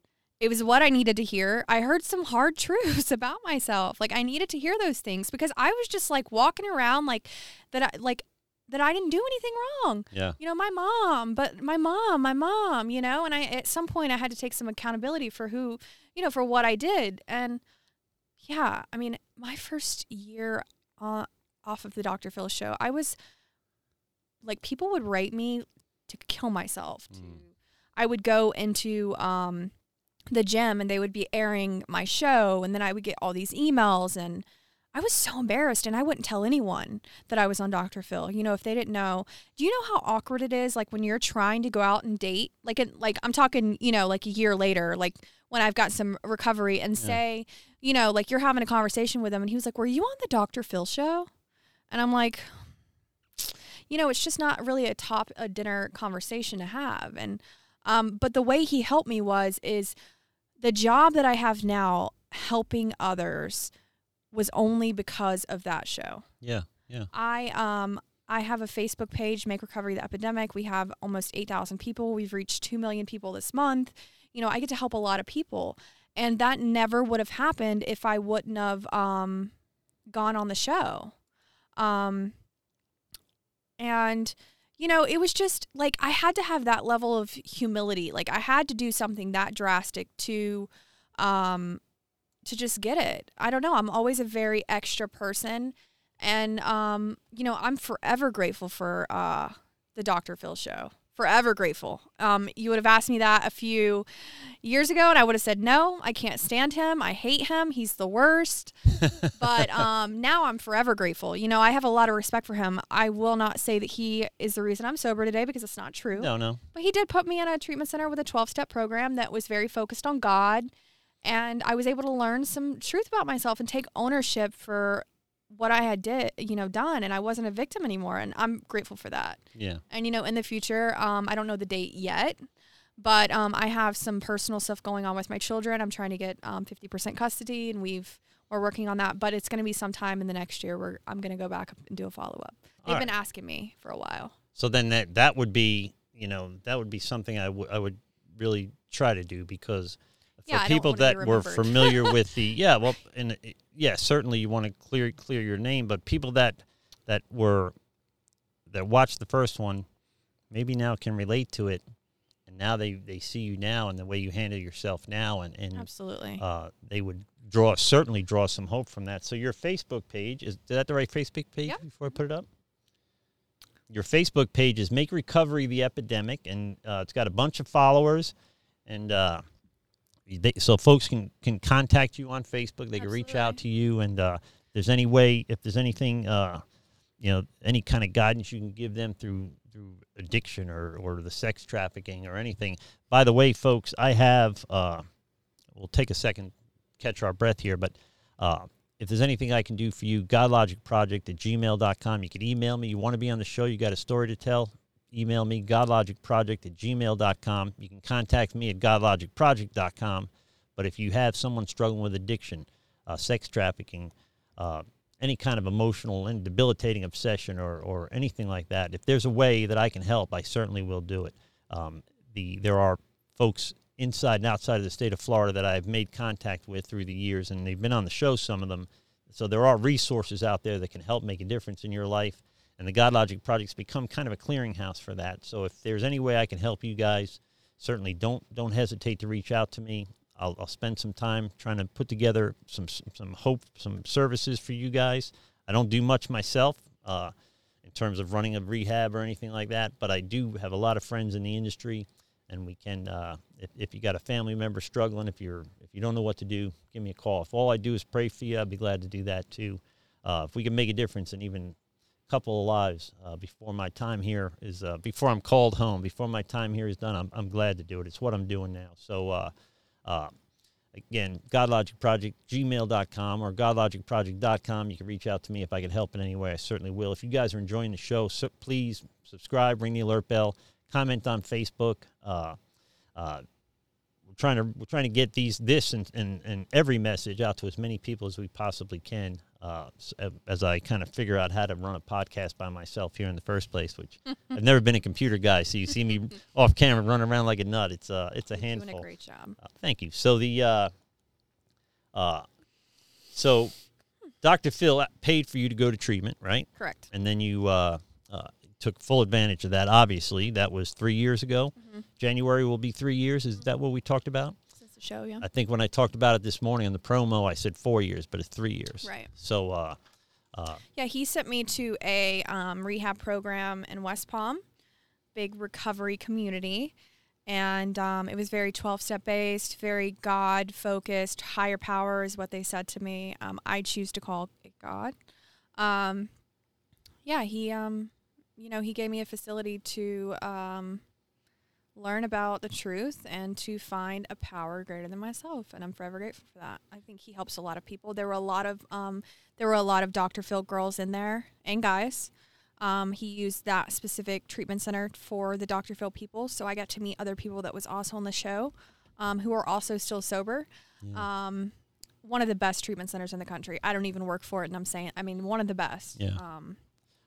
S4: it was what I needed to hear. I heard some hard <laughs> truths about myself. Like I needed to hear those things because I was just like walking around like that I like that I didn't do anything wrong.
S1: Yeah.
S4: You know, my mom, but my mom, my mom, you know, and I at some point I had to take some accountability for who, you know, for what I did. And yeah, I mean, my first year uh, off of the Dr. Phil show, I was like people would write me to kill myself. To
S1: Mm.
S4: I would go into um the gym and they would be airing my show and then I would get all these emails and I was so embarrassed and I wouldn't tell anyone that I was on Dr. Phil. You know, if they didn't know. Do you know how awkward it is like when you're trying to go out and date? Like like I'm talking, you know, like a year later, like when I've got some recovery and
S1: Yeah.
S4: say, you know, like you're having a conversation with him and he was like, "Were you on the Dr. Phil show?" And I'm like, you know, it's just not really a top a dinner conversation to have. And um, but the way he helped me was is the job that I have now helping others was only because of that show.
S1: Yeah. Yeah.
S4: I um I have a Facebook page, Make Recovery the Epidemic. We have almost 8,000 people. We've reached 2 million people this month. You know, I get to help a lot of people. And that never would have happened if I wouldn't have um, gone on the show. Um, and, you know, it was just like I had to have that level of humility. Like I had to do something that drastic to um, to just get it. I don't know. I'm always a very extra person. And um, you know, I'm forever grateful for uh the Dr. Phil show. Forever grateful. Um, you would have asked me that a few years ago, and I would have said no. I can't stand him. I hate him. He's the worst. but <laughs> um, now I'm forever grateful. You know, I have a lot of respect for him. I will not say that he is the reason I'm sober today because it's not true.
S1: No, no.
S4: But he did put me in a treatment center with a 12 step program that was very focused on God. And I was able to learn some truth about myself and take ownership for what I had did, you know, done. And I wasn't a victim anymore. And I'm grateful for that.
S1: Yeah.
S4: And, you know, in the future, um, I don't know the date yet, but um, I have some personal stuff going on with my children. I'm trying to get um, 50% custody and we've, we're working on that, but it's going to be sometime in the next year where I'm going to go back and do a follow up. They've
S1: All
S4: been asking me for a while.
S1: So then that that would be, you know, that would be something I would I would really try to do because
S4: Yeah,
S1: people that were familiar <laughs> with the yeah, well, and yeah, certainly you want to clear clear your name, but people that that were that watched the first one maybe now can relate to it and now they they see you now and the way you handle yourself now and and
S4: Absolutely.
S1: uh, they would draw certainly draw some hope from that. So your Facebook page is, is that the right Facebook page
S4: Yep.
S1: before I put it up? Your Facebook page is Make Recovery the Epidemic, and uh, it's got a bunch of followers, and uh, they, so folks can can contact you on Facebook. They can reach out to you, and uh, there's any way, if there's anything, uh, you know, any kind of guidance you can give them through through addiction or or the sex trafficking or anything. By the way, folks, I have. Uh, we'll take a second, catch our breath here, but uh, if there's anything I can do for you, godlogicproject at gmail.com. You can email me. You want to be on the show, you got a story to tell, email me, godlogicproject at gmail.com. You can contact me at godlogicproject.com. But if you have someone struggling with addiction, uh, sex trafficking, uh, any kind of emotional and debilitating obsession or, or anything like that, if there's a way that I can help, I certainly will do it. Um, the There are folks inside and outside of the state of Florida that I've made contact with through the years, and they've been on the show, some of them. So there are resources out there that can help make a difference in your life. And the Godlogic Project's become kind of a clearinghouse for that. So if there's any way I can help you guys, certainly don't don't hesitate to reach out to me. I'll, I'll spend some time trying to put together some some hope, some services for you guys. I don't do much myself uh, in terms of running a rehab or anything like that, but I do have a lot of friends in the industry, and we can. Uh, if, if you got a family member struggling, if you're if you don't know what to do, give me a call. If all I do is pray for you, I'd be glad to do that too. Uh, if we can make a difference in even couple of lives uh, before my time here is uh, before I'm called home, before my time here is done, I'm I'm glad to do it. It's what I'm doing now. So. Uh, uh, again, godlogicproject, gmail.com or godlogicproject.com. You can reach out to me if I can help in any way. I certainly will. If you guys are enjoying the show, so please subscribe, ring the alert bell, comment on Facebook. Uh, uh, we're trying to we're trying to get these this and, and, and every message out to as many people as we possibly can. Uh, as I kind of figure out how to run a podcast by myself here in the first place, which I've never been a computer guy, so you see me <laughs> off camera running around like a nut. It's uh, it's a
S4: You're
S1: handful.
S4: Doing a great job.
S1: Uh, thank you. So the uh, uh, so Dr. Phil paid for you to go to treatment, right?
S4: Correct.
S1: And then you uh, uh, took full advantage of that. Obviously, that was three years ago.
S4: Mm-hmm.
S1: January will be three years. Is that what we talked about?
S4: The show, yeah.
S1: I think when I talked about it this morning on the promo, I said four years, but it's three years.
S4: Right.
S1: So, uh, uh,
S4: Yeah, he sent me to a um, rehab program in West Palm, big recovery community. And um, it was very 12 step based, very God focused. Higher power is what they said to me. Um, I choose to call it God. Um, yeah, he, um, you know, he gave me a facility to um, learn about the truth and to find a power greater than myself. And I'm forever grateful for that. I think he helps a lot of people. There were a lot of, um, there were a lot of Dr. Phil girls in there and guys. Um, he used that specific treatment center for the Dr. Phil people. So I got to meet other people that was also on the show um, who are also still sober. Um, one of the best treatment centers in the country. I don't even work for it, and I'm saying, I mean, one of the best.
S1: Yeah.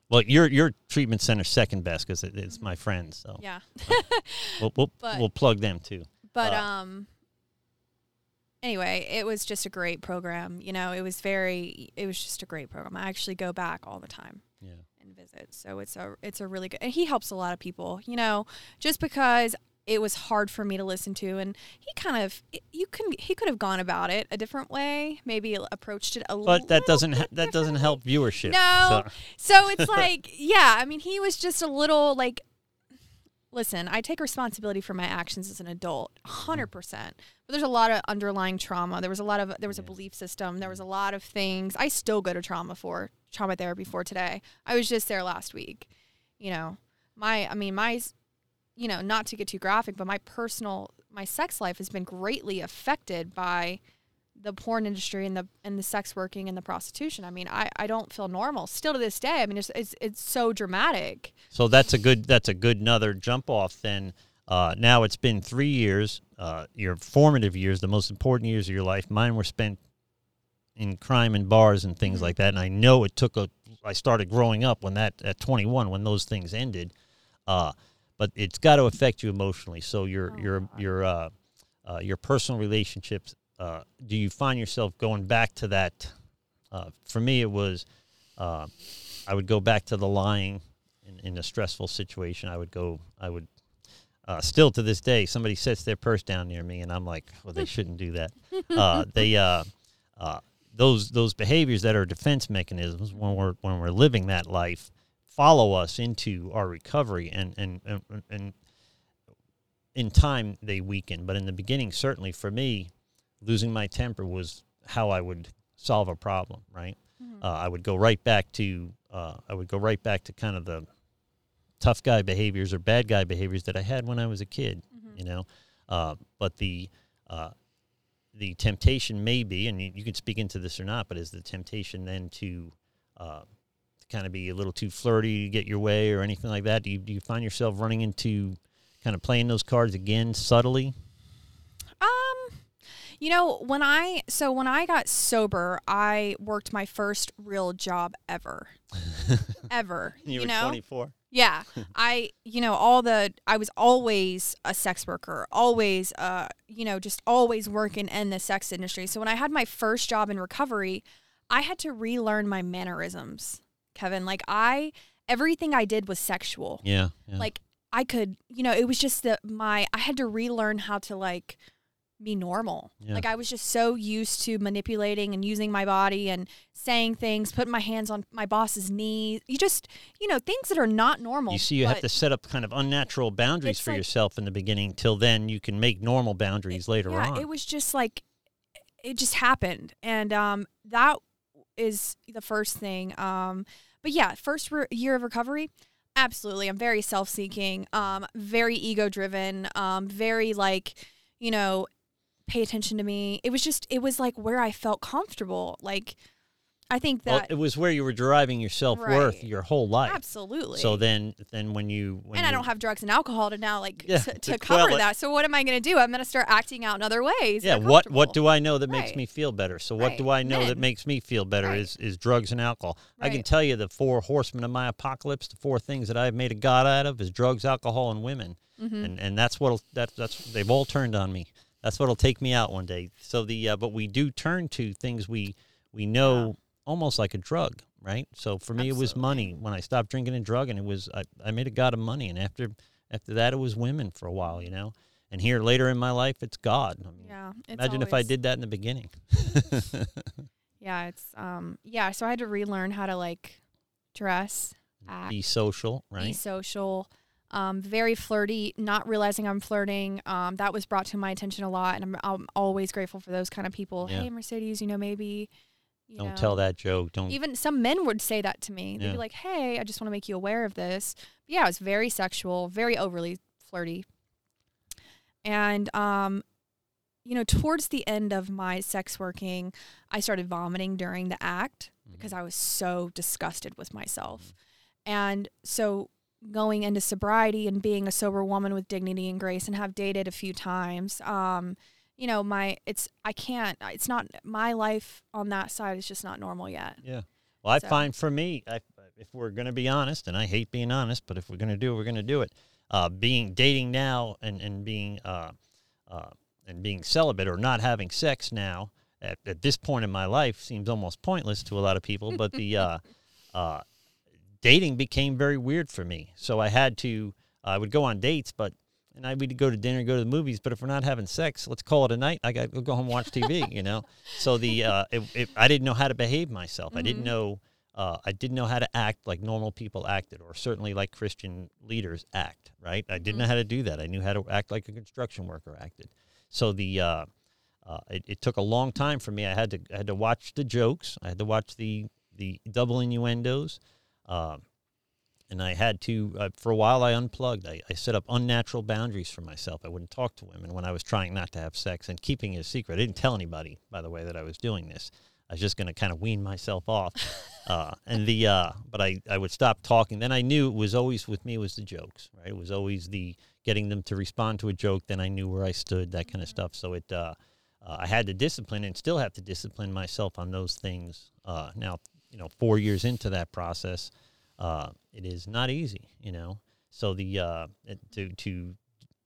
S1: Well, your your treatment center second best because it, it's my friend. So
S4: yeah. <laughs>
S1: we'll we'll, <laughs>
S4: But-
S1: we'll plug them too.
S4: But
S1: Uh,
S4: um anyway, it was just a great program. You know, it was very it was just a great program. I actually go back all the time
S1: Yeah.
S4: and visit. So it's a it's a really good and he helps a lot of people, you know, just because it was hard for me to listen to and he kind of you can he could have gone about it a different way, maybe approached it a little
S1: But that doesn't ha- that doesn't help viewership.
S4: No.
S1: So-
S4: so it's <laughs> like, yeah, I mean, he was just a little like, listen, I take responsibility for my actions as an adult, 100%. Mm. But there's a lot of underlying trauma. There was a lot of, there was a belief system. There was a lot of things. I still go to trauma for, trauma therapy for today. I was just there last week. You know, my, I mean, my, you know, not to get too graphic, but my personal, my sex life has been greatly affected by the porn industry and the and the sex working and the prostitution. I mean, I, I don't feel normal still to this day. I mean, it's it's, it's so dramatic.
S1: So that's a good that's a good another jump off. Then uh, now it's been three years, uh, your formative years, the most important years of your life. Mine were spent in crime and bars and things
S4: Mhm.
S1: like that. And I know it took a. I started growing up when that at 21 when those things ended, uh, but it's got to affect you emotionally. So your
S4: Oh,
S1: your your uh, uh, your personal relationships. Uh, do you find yourself going back to that? Uh, for me, it was. Uh, I would go back to the lying in, in a stressful situation. I would go. I would. Uh, still to this day, somebody sets their purse down near me, and I'm like, "Well, they shouldn't do that." <laughs> Uh, they, uh, uh, those those behaviors that are defense mechanisms when we're when we're living that life, follow us into our recovery, and and and, and in time they weaken. But in the beginning, certainly for me, losing my temper was how I would solve a problem. Right uh, I would go right back to uh, I would go right back to kind of the tough guy behaviors or bad guy behaviors that I had when I was a kid. You know, uh, but the uh, the temptation may be, and you, you can speak into this or not, but is the temptation then to uh, to kind of be a little too flirty to get your way or anything like that? Do you do you find yourself running into kind of playing those cards again subtly?
S4: Um, you know, when I so when I got sober, I worked my first real job ever, <laughs> ever.
S1: You,
S4: You,
S1: were
S4: know,
S1: 24.
S4: Yeah. <laughs> I, you know, all the, I was always a sex worker, always, uh, you know, just always working in the sex industry. So when I had my first job in recovery, I had to relearn my mannerisms, Kevin. Like, I, everything I did was sexual.
S1: Yeah, yeah.
S4: Like, I could, you know, it was just that my, I had to relearn how to, like, be normal.
S1: Yeah.
S4: Like I was just so used to manipulating and using my body and saying things, putting my hands on my boss's knee. You just, you know, things that are not normal.
S1: You see, you have to set up kind of unnatural boundaries for
S4: like-
S1: yourself in the beginning. Till then, you can make normal boundaries later
S4: yeah,
S1: on.
S4: it was just like it just happened, and um, that is the first thing. Um, but yeah, first re- year of recovery, absolutely. I'm very self-seeking, um, very ego-driven, um, very like, you know, pay attention to me. It was just it was like where I felt comfortable. Like I think that
S1: well, it was where you were deriving your self worth
S4: Right.
S1: your whole life.
S4: absolutely.
S1: So then, then when you when
S4: and I don't have drugs and alcohol to now like
S1: Yeah,
S4: to, <laughs>
S1: to
S4: to cover
S1: it.
S4: that. So what am I going to do? I'm going to start acting out in other ways.
S1: yeah what what do i know that makes me feel better so what
S4: Right.
S1: do i know that makes me feel better
S4: Right.
S1: is is drugs and alcohol i can tell you the four horsemen of my apocalypse the four things that i've made a god out of is drugs alcohol and women
S4: Mm-hmm.
S1: and and that's what that that's they've all turned on me that's what'll take me out one day so the uh, but we do turn to things we we know almost like a drug right so for me it was money when i stopped drinking and drug and it was I, I made a god of money and after after that it was women for a while you know and here later in my life it's god I mean,
S4: Yeah. it's
S1: Imagine if I did that in the beginning. <laughs>
S4: Yeah, it's um yeah, so I had to relearn how to like dress, act,
S1: Be social, right?
S4: be social, um, very flirty, not realizing I'm flirting. Um, that was brought to my attention a lot, and I'm, I'm always grateful for those kind of people.
S1: Yeah.
S4: Hey, Marcedes, you know, maybe. You
S1: Don't
S4: know,
S1: tell that joke. Don't.
S4: Even some men would say that to me. They'd
S1: Yeah.
S4: be like, "Hey, I just want to make you aware of this." But yeah, it was very sexual, very overly flirty, and um, you know, towards the end of my sex working, I started vomiting during the act because I was so disgusted with myself. And so going into sobriety and being a sober woman with dignity and grace and have dated a few times, um, you know, my it's I can't it's not my life on that side is just not normal yet.
S1: yeah. Well, I
S4: So-
S1: find for me, I, if we're going to be honest, and I hate being honest, but if we're going to do it, we're going to do it. Uh, being dating now and and being uh, uh, and being celibate or not having sex now at, at this point in my life seems almost pointless to a lot of people. But the uh, <laughs> uh, dating became very weird for me. So I had to. I would go on dates, but and I would go to dinner, go to the movies. But if we're not having sex, let's call it a night. I got to go home and watch TV. you know. So the <laughs> uh, it, it, I didn't know how to behave myself. I didn't
S4: Mhm.
S1: know. Uh, I didn't know how to act like normal people acted, or certainly like Christian leaders act. Right? I didn't know how to do that. I knew how to act like a construction worker acted. So the uh, uh, it, it took a long time for me. I had to I had to watch the jokes. I had to watch the the double innuendos, um, and I had to uh, for a while. I unplugged. I, I set up unnatural boundaries for myself. I wouldn't talk to women when I was trying not to have sex and keeping it a secret. I didn't tell anybody, by the way, that I was doing this. I was just going to kind of wean myself off, <laughs> uh, and the uh, but I I would stop talking. Then I knew it was always with me was the jokes, right? It was always the getting them to respond to a joke. Then I knew where I stood, that kind of stuff. So it. Uh, uh, I had to discipline and still have to discipline myself on those things. Uh, now, you know, four years into that process, uh, it is not easy, you know. So the uh, to to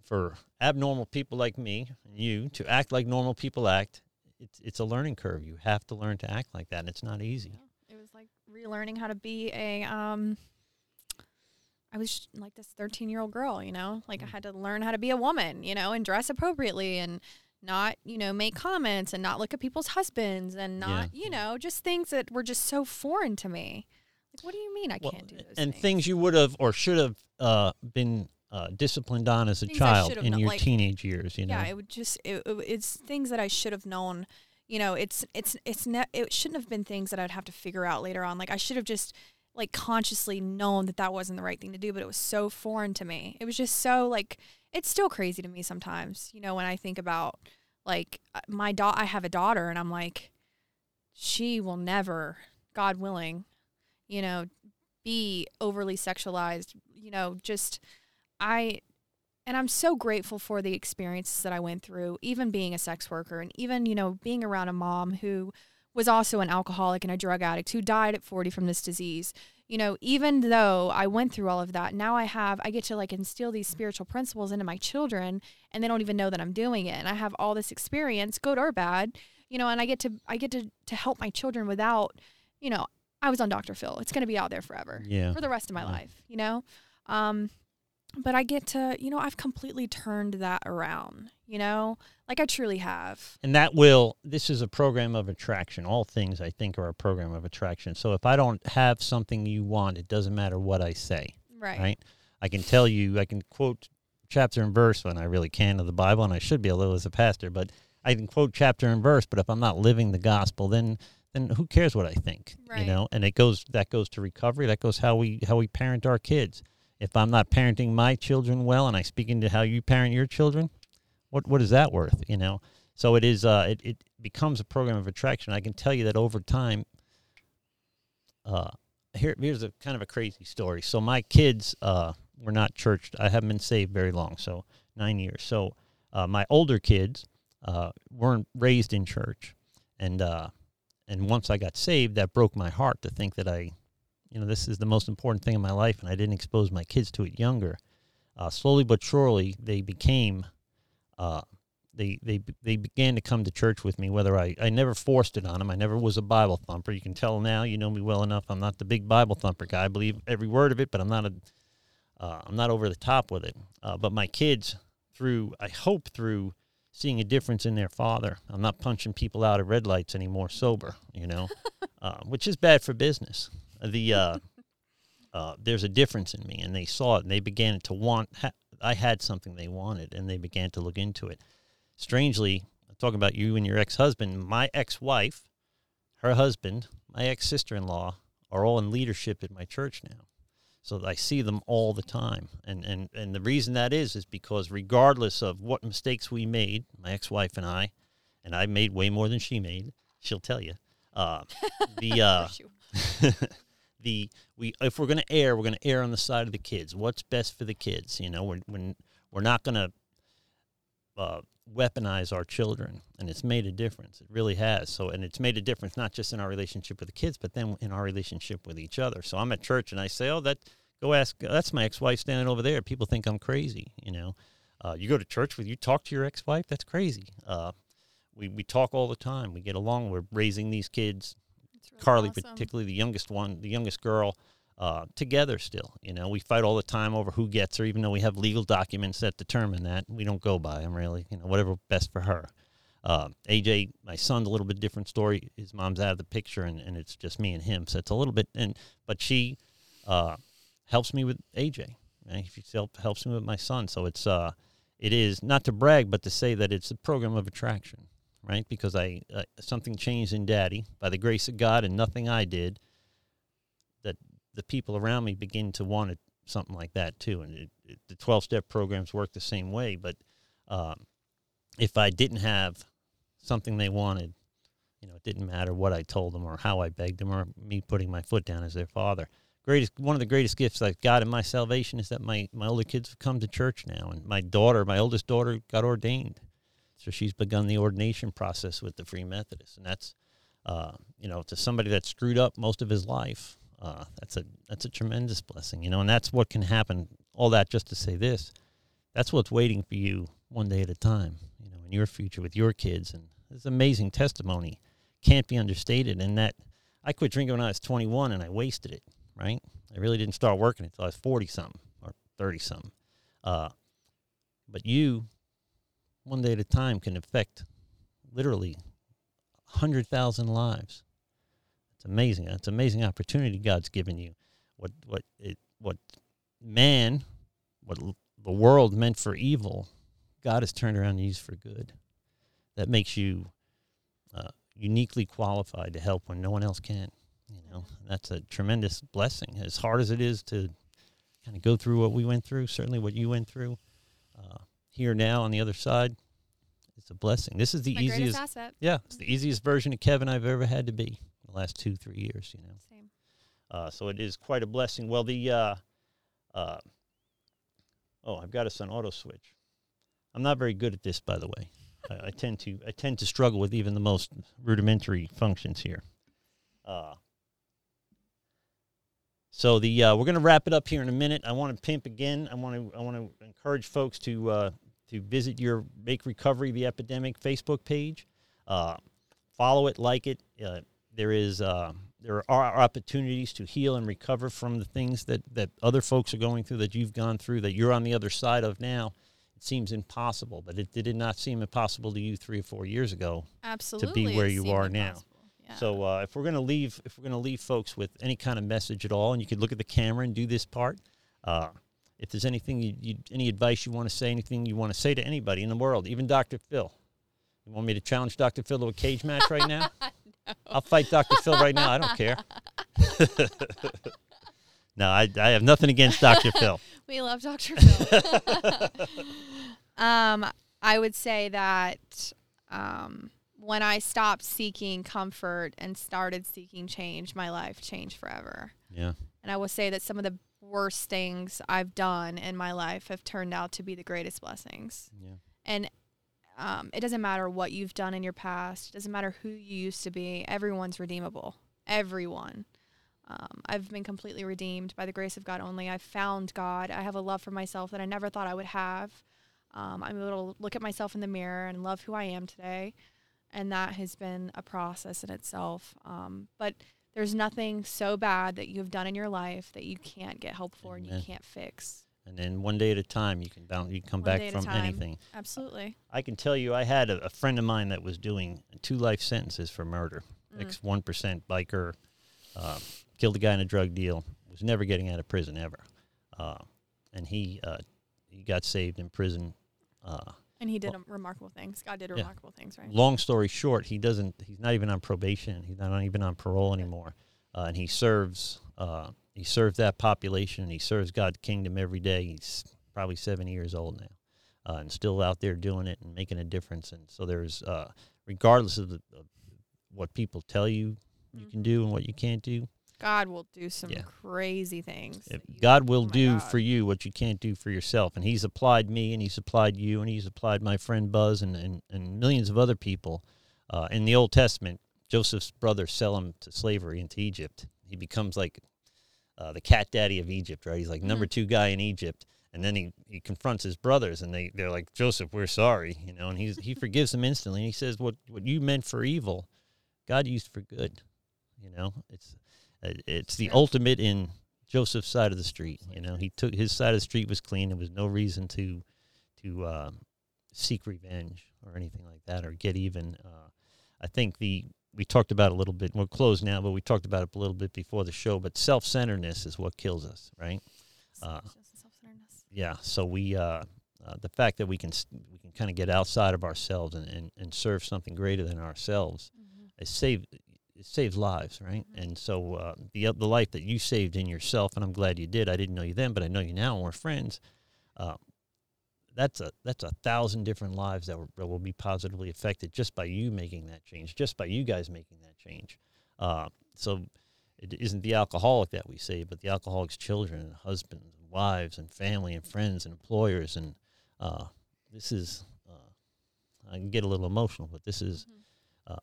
S1: for abnormal people like me and you to act like normal people act, it's it's a learning curve. You have to learn to act like that, and it's not easy.
S4: It was like relearning how to be a um I was like this 13 year old girl, you know, like I had to learn how to be a woman, you know, and dress appropriately and not, you know, make comments and not look at people's husbands and not, you know, just things that were just so foreign to me. Like, what do you mean I
S1: Well,
S4: can't do those
S1: and
S4: things?
S1: things you would have or should have uh, been uh, disciplined on as a
S4: Things
S1: child in your
S4: like-
S1: teenage years. You know,
S4: yeah, it would just it, it- it's things that I should have known. You know, it's it's it's ne- it shouldn't have been things that I'd have to figure out later on. Like I should have just like consciously known that that wasn't the right thing to do, but it was so foreign to me. It was just so like it's still crazy to me sometimes. You know, when I think about like uh, my daughter, I have a daughter, and I'm like, she will never, God willing, you know, be overly sexualized. You know, just I and I'm so grateful for the experiences that I went through, even being a sex worker and even, you know, being around a mom who was also an alcoholic and a drug addict who died at 40 from this disease. You know, even though I went through all of that, now I have, I get to like instill these spiritual principles into my children and they don't even know that I'm doing it. And I have all this experience, good or bad, you know, and I get to, I get to, to help my children without, you know, I was on Dr. Phil. It's going to be out there forever
S1: yeah.
S4: for the rest of my
S1: Yeah.
S4: life, you know? Um, but I get to, you know, I've completely turned that around, you know? Like I truly have.
S1: And that will, this is a program of attraction. All things I think are a program of attraction. So if I don't have something you want, it doesn't matter what I say,
S4: Right.
S1: right? I can tell you, I can quote chapter and verse when I really can of the Bible, and I should be able to as a pastor, but I can quote chapter and verse, but if I'm not living the gospel, then then who cares what I think? You know, and it goes that goes to recovery. That goes how we how we parent our kids. If I'm not parenting my children well and I speak into how you parent your children, what what is that worth? You know? so it is. Uh, it it becomes a program of attraction. I can tell you that over time. Uh, here here's a kind of a crazy story. So my kids uh were not churched. I haven't been saved very long, so nine years. So uh, my older kids uh, weren't raised in church, and uh, and once I got saved, that broke my heart to think that I, you know, this is the most important thing in my life, and I didn't expose my kids to it younger. Uh, slowly but surely, they became, uh, they they they began to come to church with me. Whether I I never forced it on them, I never was a Bible thumper. You can tell now, you know me well enough. I'm not the big Bible thumper guy. I believe every word of it, but I'm not a uh, I'm not over the top with it. Uh, but my kids, through I hope through seeing a difference in their father. I'm not punching people out at red lights anymore sober, you know, <laughs> uh, which is bad for business. The uh, uh, there's a difference in me, and they saw it, and they began to want. Ha- I had something they wanted, and they began to look into it. Strangely, talking about you and your ex-husband, my ex-wife, her husband, my ex-sister-in-law are all in leadership at my church now. So I see them all the time. And, and, and the reason that is, is because regardless of what mistakes we made, my ex wife and I, and I made way more than she made, she'll tell you. Uh, <laughs> the, uh, <laughs> the, we, if we're going to err, we're going to err on the side of the kids. What's best for the kids? You know, we're, we're, we're not going to, uh, weaponize our children and it's made a difference. It really has. So and it's made a difference not just in our relationship with the kids but then in our relationship with each other. So i'm at church and i say oh that go ask that's my ex-wife standing over there. People think i'm crazy you know. Uh, you go to church with you talk to your ex-wife? That's crazy. Uh, we, we talk all the time. We get along. We're raising these kids.
S4: Really
S1: carly
S4: awesome.
S1: particularly the youngest one the youngest girl uh, together still. You know, we fight all the time over who gets her, even though we have legal documents that determine that. We don't go by them really. You know, whatever best for her. Uh, AJ, my son's a little bit different story. His mom's out of the picture, and, and it's just me and him. So it's a little bit. And but she uh, helps me with AJ. Right? She help, helps me with my son. So it's uh, it is not to brag, but to say that it's a program of attraction, right? Because I uh, something changed in Daddy by the grace of God, and nothing I did. The people around me begin to want it, something like that too. And it, it, the 12 step programs work the same way. But um, if I didn't have something they wanted, you know, it didn't matter what I told them or how I begged them or me putting my foot down as their father. Greatest, one of the greatest gifts I've got in my salvation is that my, my older kids have come to church now. And my daughter, my oldest daughter, got ordained. So she's begun the ordination process with the Free Methodists. And that's, uh, you know, to somebody that screwed up most of his life, uh, that's a that's a tremendous blessing, you know, and that's what can happen. All that just to say this, that's what's waiting for you one day at a time, you know, in your future with your kids, and this amazing testimony, can't be understated. And that I quit drinking when I was 21, and I wasted it. Right, I really didn't start working until I was 40 something or 30 something. Uh, but you, one day at a time, can affect literally hundred thousand lives. It's amazing. It's an amazing opportunity God's given you. What what it what man, what the world meant for evil, God has turned around and used for good. That makes you uh, uniquely qualified to help when no one else can. You know, that's a tremendous blessing. As hard as it is to kind of go through what we went through, certainly what you went through, uh, here now on the other side, it's a blessing. This is the
S4: My
S1: easiest. Yeah, it's the easiest version of Kevin I've ever had to be the last two, three years, you know.
S4: Same.
S1: Uh, so it is quite a blessing. Well, the, uh, uh, oh, I've got us on auto switch. I'm not very good at this, by the way. I, I tend to, I tend to struggle with even the most rudimentary functions here. Uh, so the uh, we're going to wrap it up here in a minute. I want to pimp again. I want to I want to encourage folks to uh, to visit your Make Recovery the Epidemic Facebook page. Uh, follow it, like it. There is uh, there are opportunities to heal and recover from the things that that other folks are going through that you've gone through that you're on the other side of now. It seems impossible, but it, it did not seem impossible to you three or four years ago.
S4: Absolutely.
S1: To be where
S4: it
S1: you are now.
S4: Yeah.
S1: So uh, if we're gonna leave, if we're gonna leave folks with any kind of message at all, and you could look at the camera and do this part. Uh, if there's anything, you, you, any advice you want to say, anything you want to say to anybody in the world, even Dr. Phil. You want me to challenge Dr. Phil to a cage match right now? <laughs> <laughs> I'll fight Dr. Phil right now. I don't care. <laughs> no, I, I have nothing against Dr. <laughs> Phil.
S4: we love Dr. Phil. um, I would say that um, when I stopped seeking comfort and started seeking change, my life changed forever.
S1: Yeah.
S4: And I will say that some of the worst things I've done in my life have turned out to be the greatest blessings.
S1: Yeah.
S4: And um, it doesn't matter what you've done in your past, it doesn't matter who you used to be, everyone's redeemable. Everyone. Um, I've been completely redeemed by the grace of God only. I've found God. I have a love for myself that I never thought I would have. Um, I'm able to look at myself in the mirror and love who I am today. And that has been a process in itself. Um, but there's nothing so bad that you've done in your life that you can't get help for and you can't fix.
S1: And then one day at a time, you can bounce, you can come
S4: One
S1: back from anything.
S4: Absolutely.
S1: I can tell you, I had a, a friend of mine that was doing two life sentences for murder.
S4: Mm.
S1: Ex one percent biker, uh, killed a guy in a drug deal. Was never getting out of prison ever, uh, and he uh, he got saved in prison. Uh,
S4: And he did um, remarkable things. God did
S1: Yeah.
S4: remarkable things, right?
S1: long story short, he doesn't. He's not even on probation. He's not even on parole anymore, uh, and he serves. He serves that population. and He serves God's kingdom every day. He's probably seventy years old now, uh, and still out there doing it and making a difference. And so there's, uh, regardless of, the, of what people tell you you can do and what you can't do,
S4: God will do some
S1: Yeah.
S4: crazy things.
S1: if God will
S4: oh
S1: do
S4: God.
S1: for you what you can't do for yourself. And He's applied me, and He's applied you, and He's applied my friend Buzz, and and, and millions of other people. Uh, in the Old Testament, Joseph's brothers sell him to slavery into Egypt. He becomes like uh, the cat daddy of Egypt, right? He's like number two guy in Egypt. And then he, he confronts his brothers, and they, they're like, Joseph, we're sorry, you know. And he's, he forgives them instantly. And he says, what, what you meant for evil, God used for good. You know, it's it's the ultimate in Joseph's side of the street. You know, he took his side of the street was clean. There was no reason to to um, seek revenge or anything like that or get even. Uh, I think the we talked about it a little bit. We're closed now, but we talked about it a little bit before the show. But self centeredness is what kills us, right? uh,
S4: self-centeredness.
S1: yeah so we uh, uh, the fact that we can we can kind of get outside of ourselves and, and, and serve something greater than ourselves
S4: Mhm.
S1: it save it saves lives right
S4: Mhm.
S1: and so uh, the the life that you saved in yourself and I'm glad you did I didn't know you then but I know you now and we're friends uh, that's a that's a thousand different lives that, were, that will be positively affected just by you making that change just by you guys making that change uh, so it isn't the alcoholic that we save, but the alcoholic's children and husbands and wives and family and friends and employers. And uh, this is, uh, I can get a little emotional, but this is,
S4: Mhm.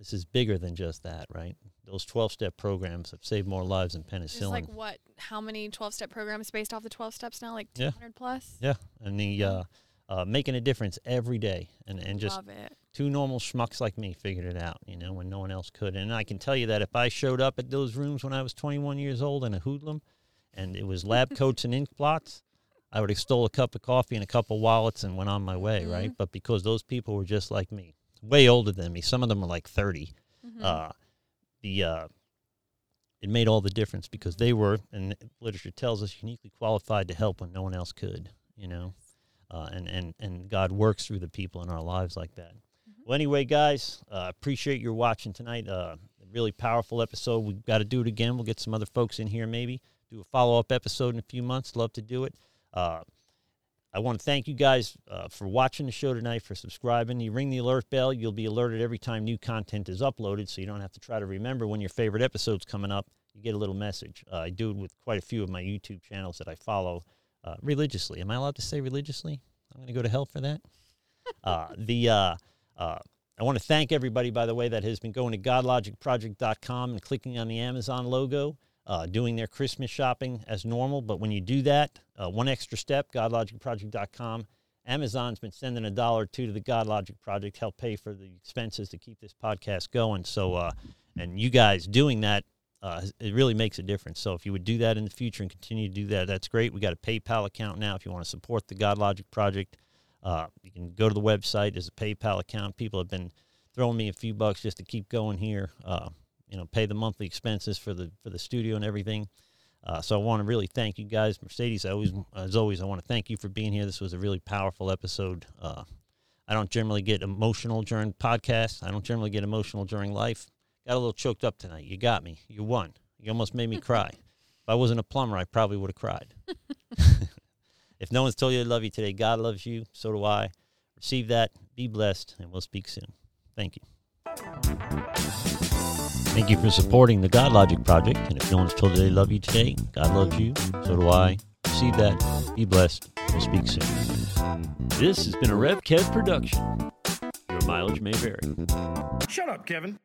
S1: This is bigger than just that, right? Those 12 step programs have saved more lives than
S4: There's
S1: penicillin.
S4: like what? How many 12-step programs based off the 12 steps now? Like
S1: Yeah.
S4: 200 plus.
S1: yeah. And the, uh, uh, making a difference every day and, and just two normal schmucks like me figured it out, you know, when no one else could. And I can tell you that if I showed up at those rooms when I was 21 years old in a hoodlum and it was lab <laughs> coats and ink blots, I would have stole a cup of coffee and a couple wallets and went on my way, right? But because those people were just like me, way older than me, some of them are like 30,
S4: Mhm.
S1: uh, the, uh, it made all the difference because they were, and literature tells us, uniquely qualified to help when no one else could, you know? Uh, and, and, and God works through the people in our lives like that. Well, anyway, guys, uh, appreciate your watching tonight. Uh, a really powerful episode. We've got to do it again. We'll get some other folks in here maybe. Do a follow up episode in a few months. Love to do it. I want to thank you guys uh, for watching the show tonight, for subscribing. You ring the alert bell, you'll be alerted every time new content is uploaded, so you don't have to try to remember when your favorite episode's coming up. You get a little message. Uh, I do it with quite a few of my YouTube channels that I follow uh, religiously. Am I allowed to say religiously? I'm going to go to hell for that. <laughs> uh, the uh, uh, I want to thank everybody, by the way, that has been going to godlogicproject.com and clicking on the Amazon logo, uh, doing their Christmas shopping as normal. But when you do that, uh, one extra step, godlogicproject.com. Amazon's been sending a dollar or two to the Godlogic Project, help pay for the expenses to keep this podcast going. So, uh, and you guys doing that, uh, it really makes a difference. So, if you would do that in the future and continue to do that, that's great. We got a PayPal account now if you want to support the Godlogic Project. Uh, you can go to the website. There's a PayPal account. People have been throwing me a few bucks just to keep going here. You know, pay the monthly expenses for the for the studio and everything. Uh, so I want to really thank you guys, Marcedes. I always, as always, I want to thank you for being here. This was a really powerful episode. Uh, I don't generally get emotional during podcasts. I don't generally get emotional during life. Got a little choked up tonight. You got me. You won. You almost made me <laughs> cry. If I wasn't a plumber, I probably would have cried. <laughs> <laughs> if no one's told you they love you today, God loves you. So do I. receive that. Be blessed, and we'll speak soon. Thank you. Thank you for supporting the Godlogic Project. And if no one's told you they love you today, God loves you. So do I. Receive that. Be blessed. We'll speak soon. This has been a Rev Kev production. Your mileage may vary.
S2: Shut up, Kevin.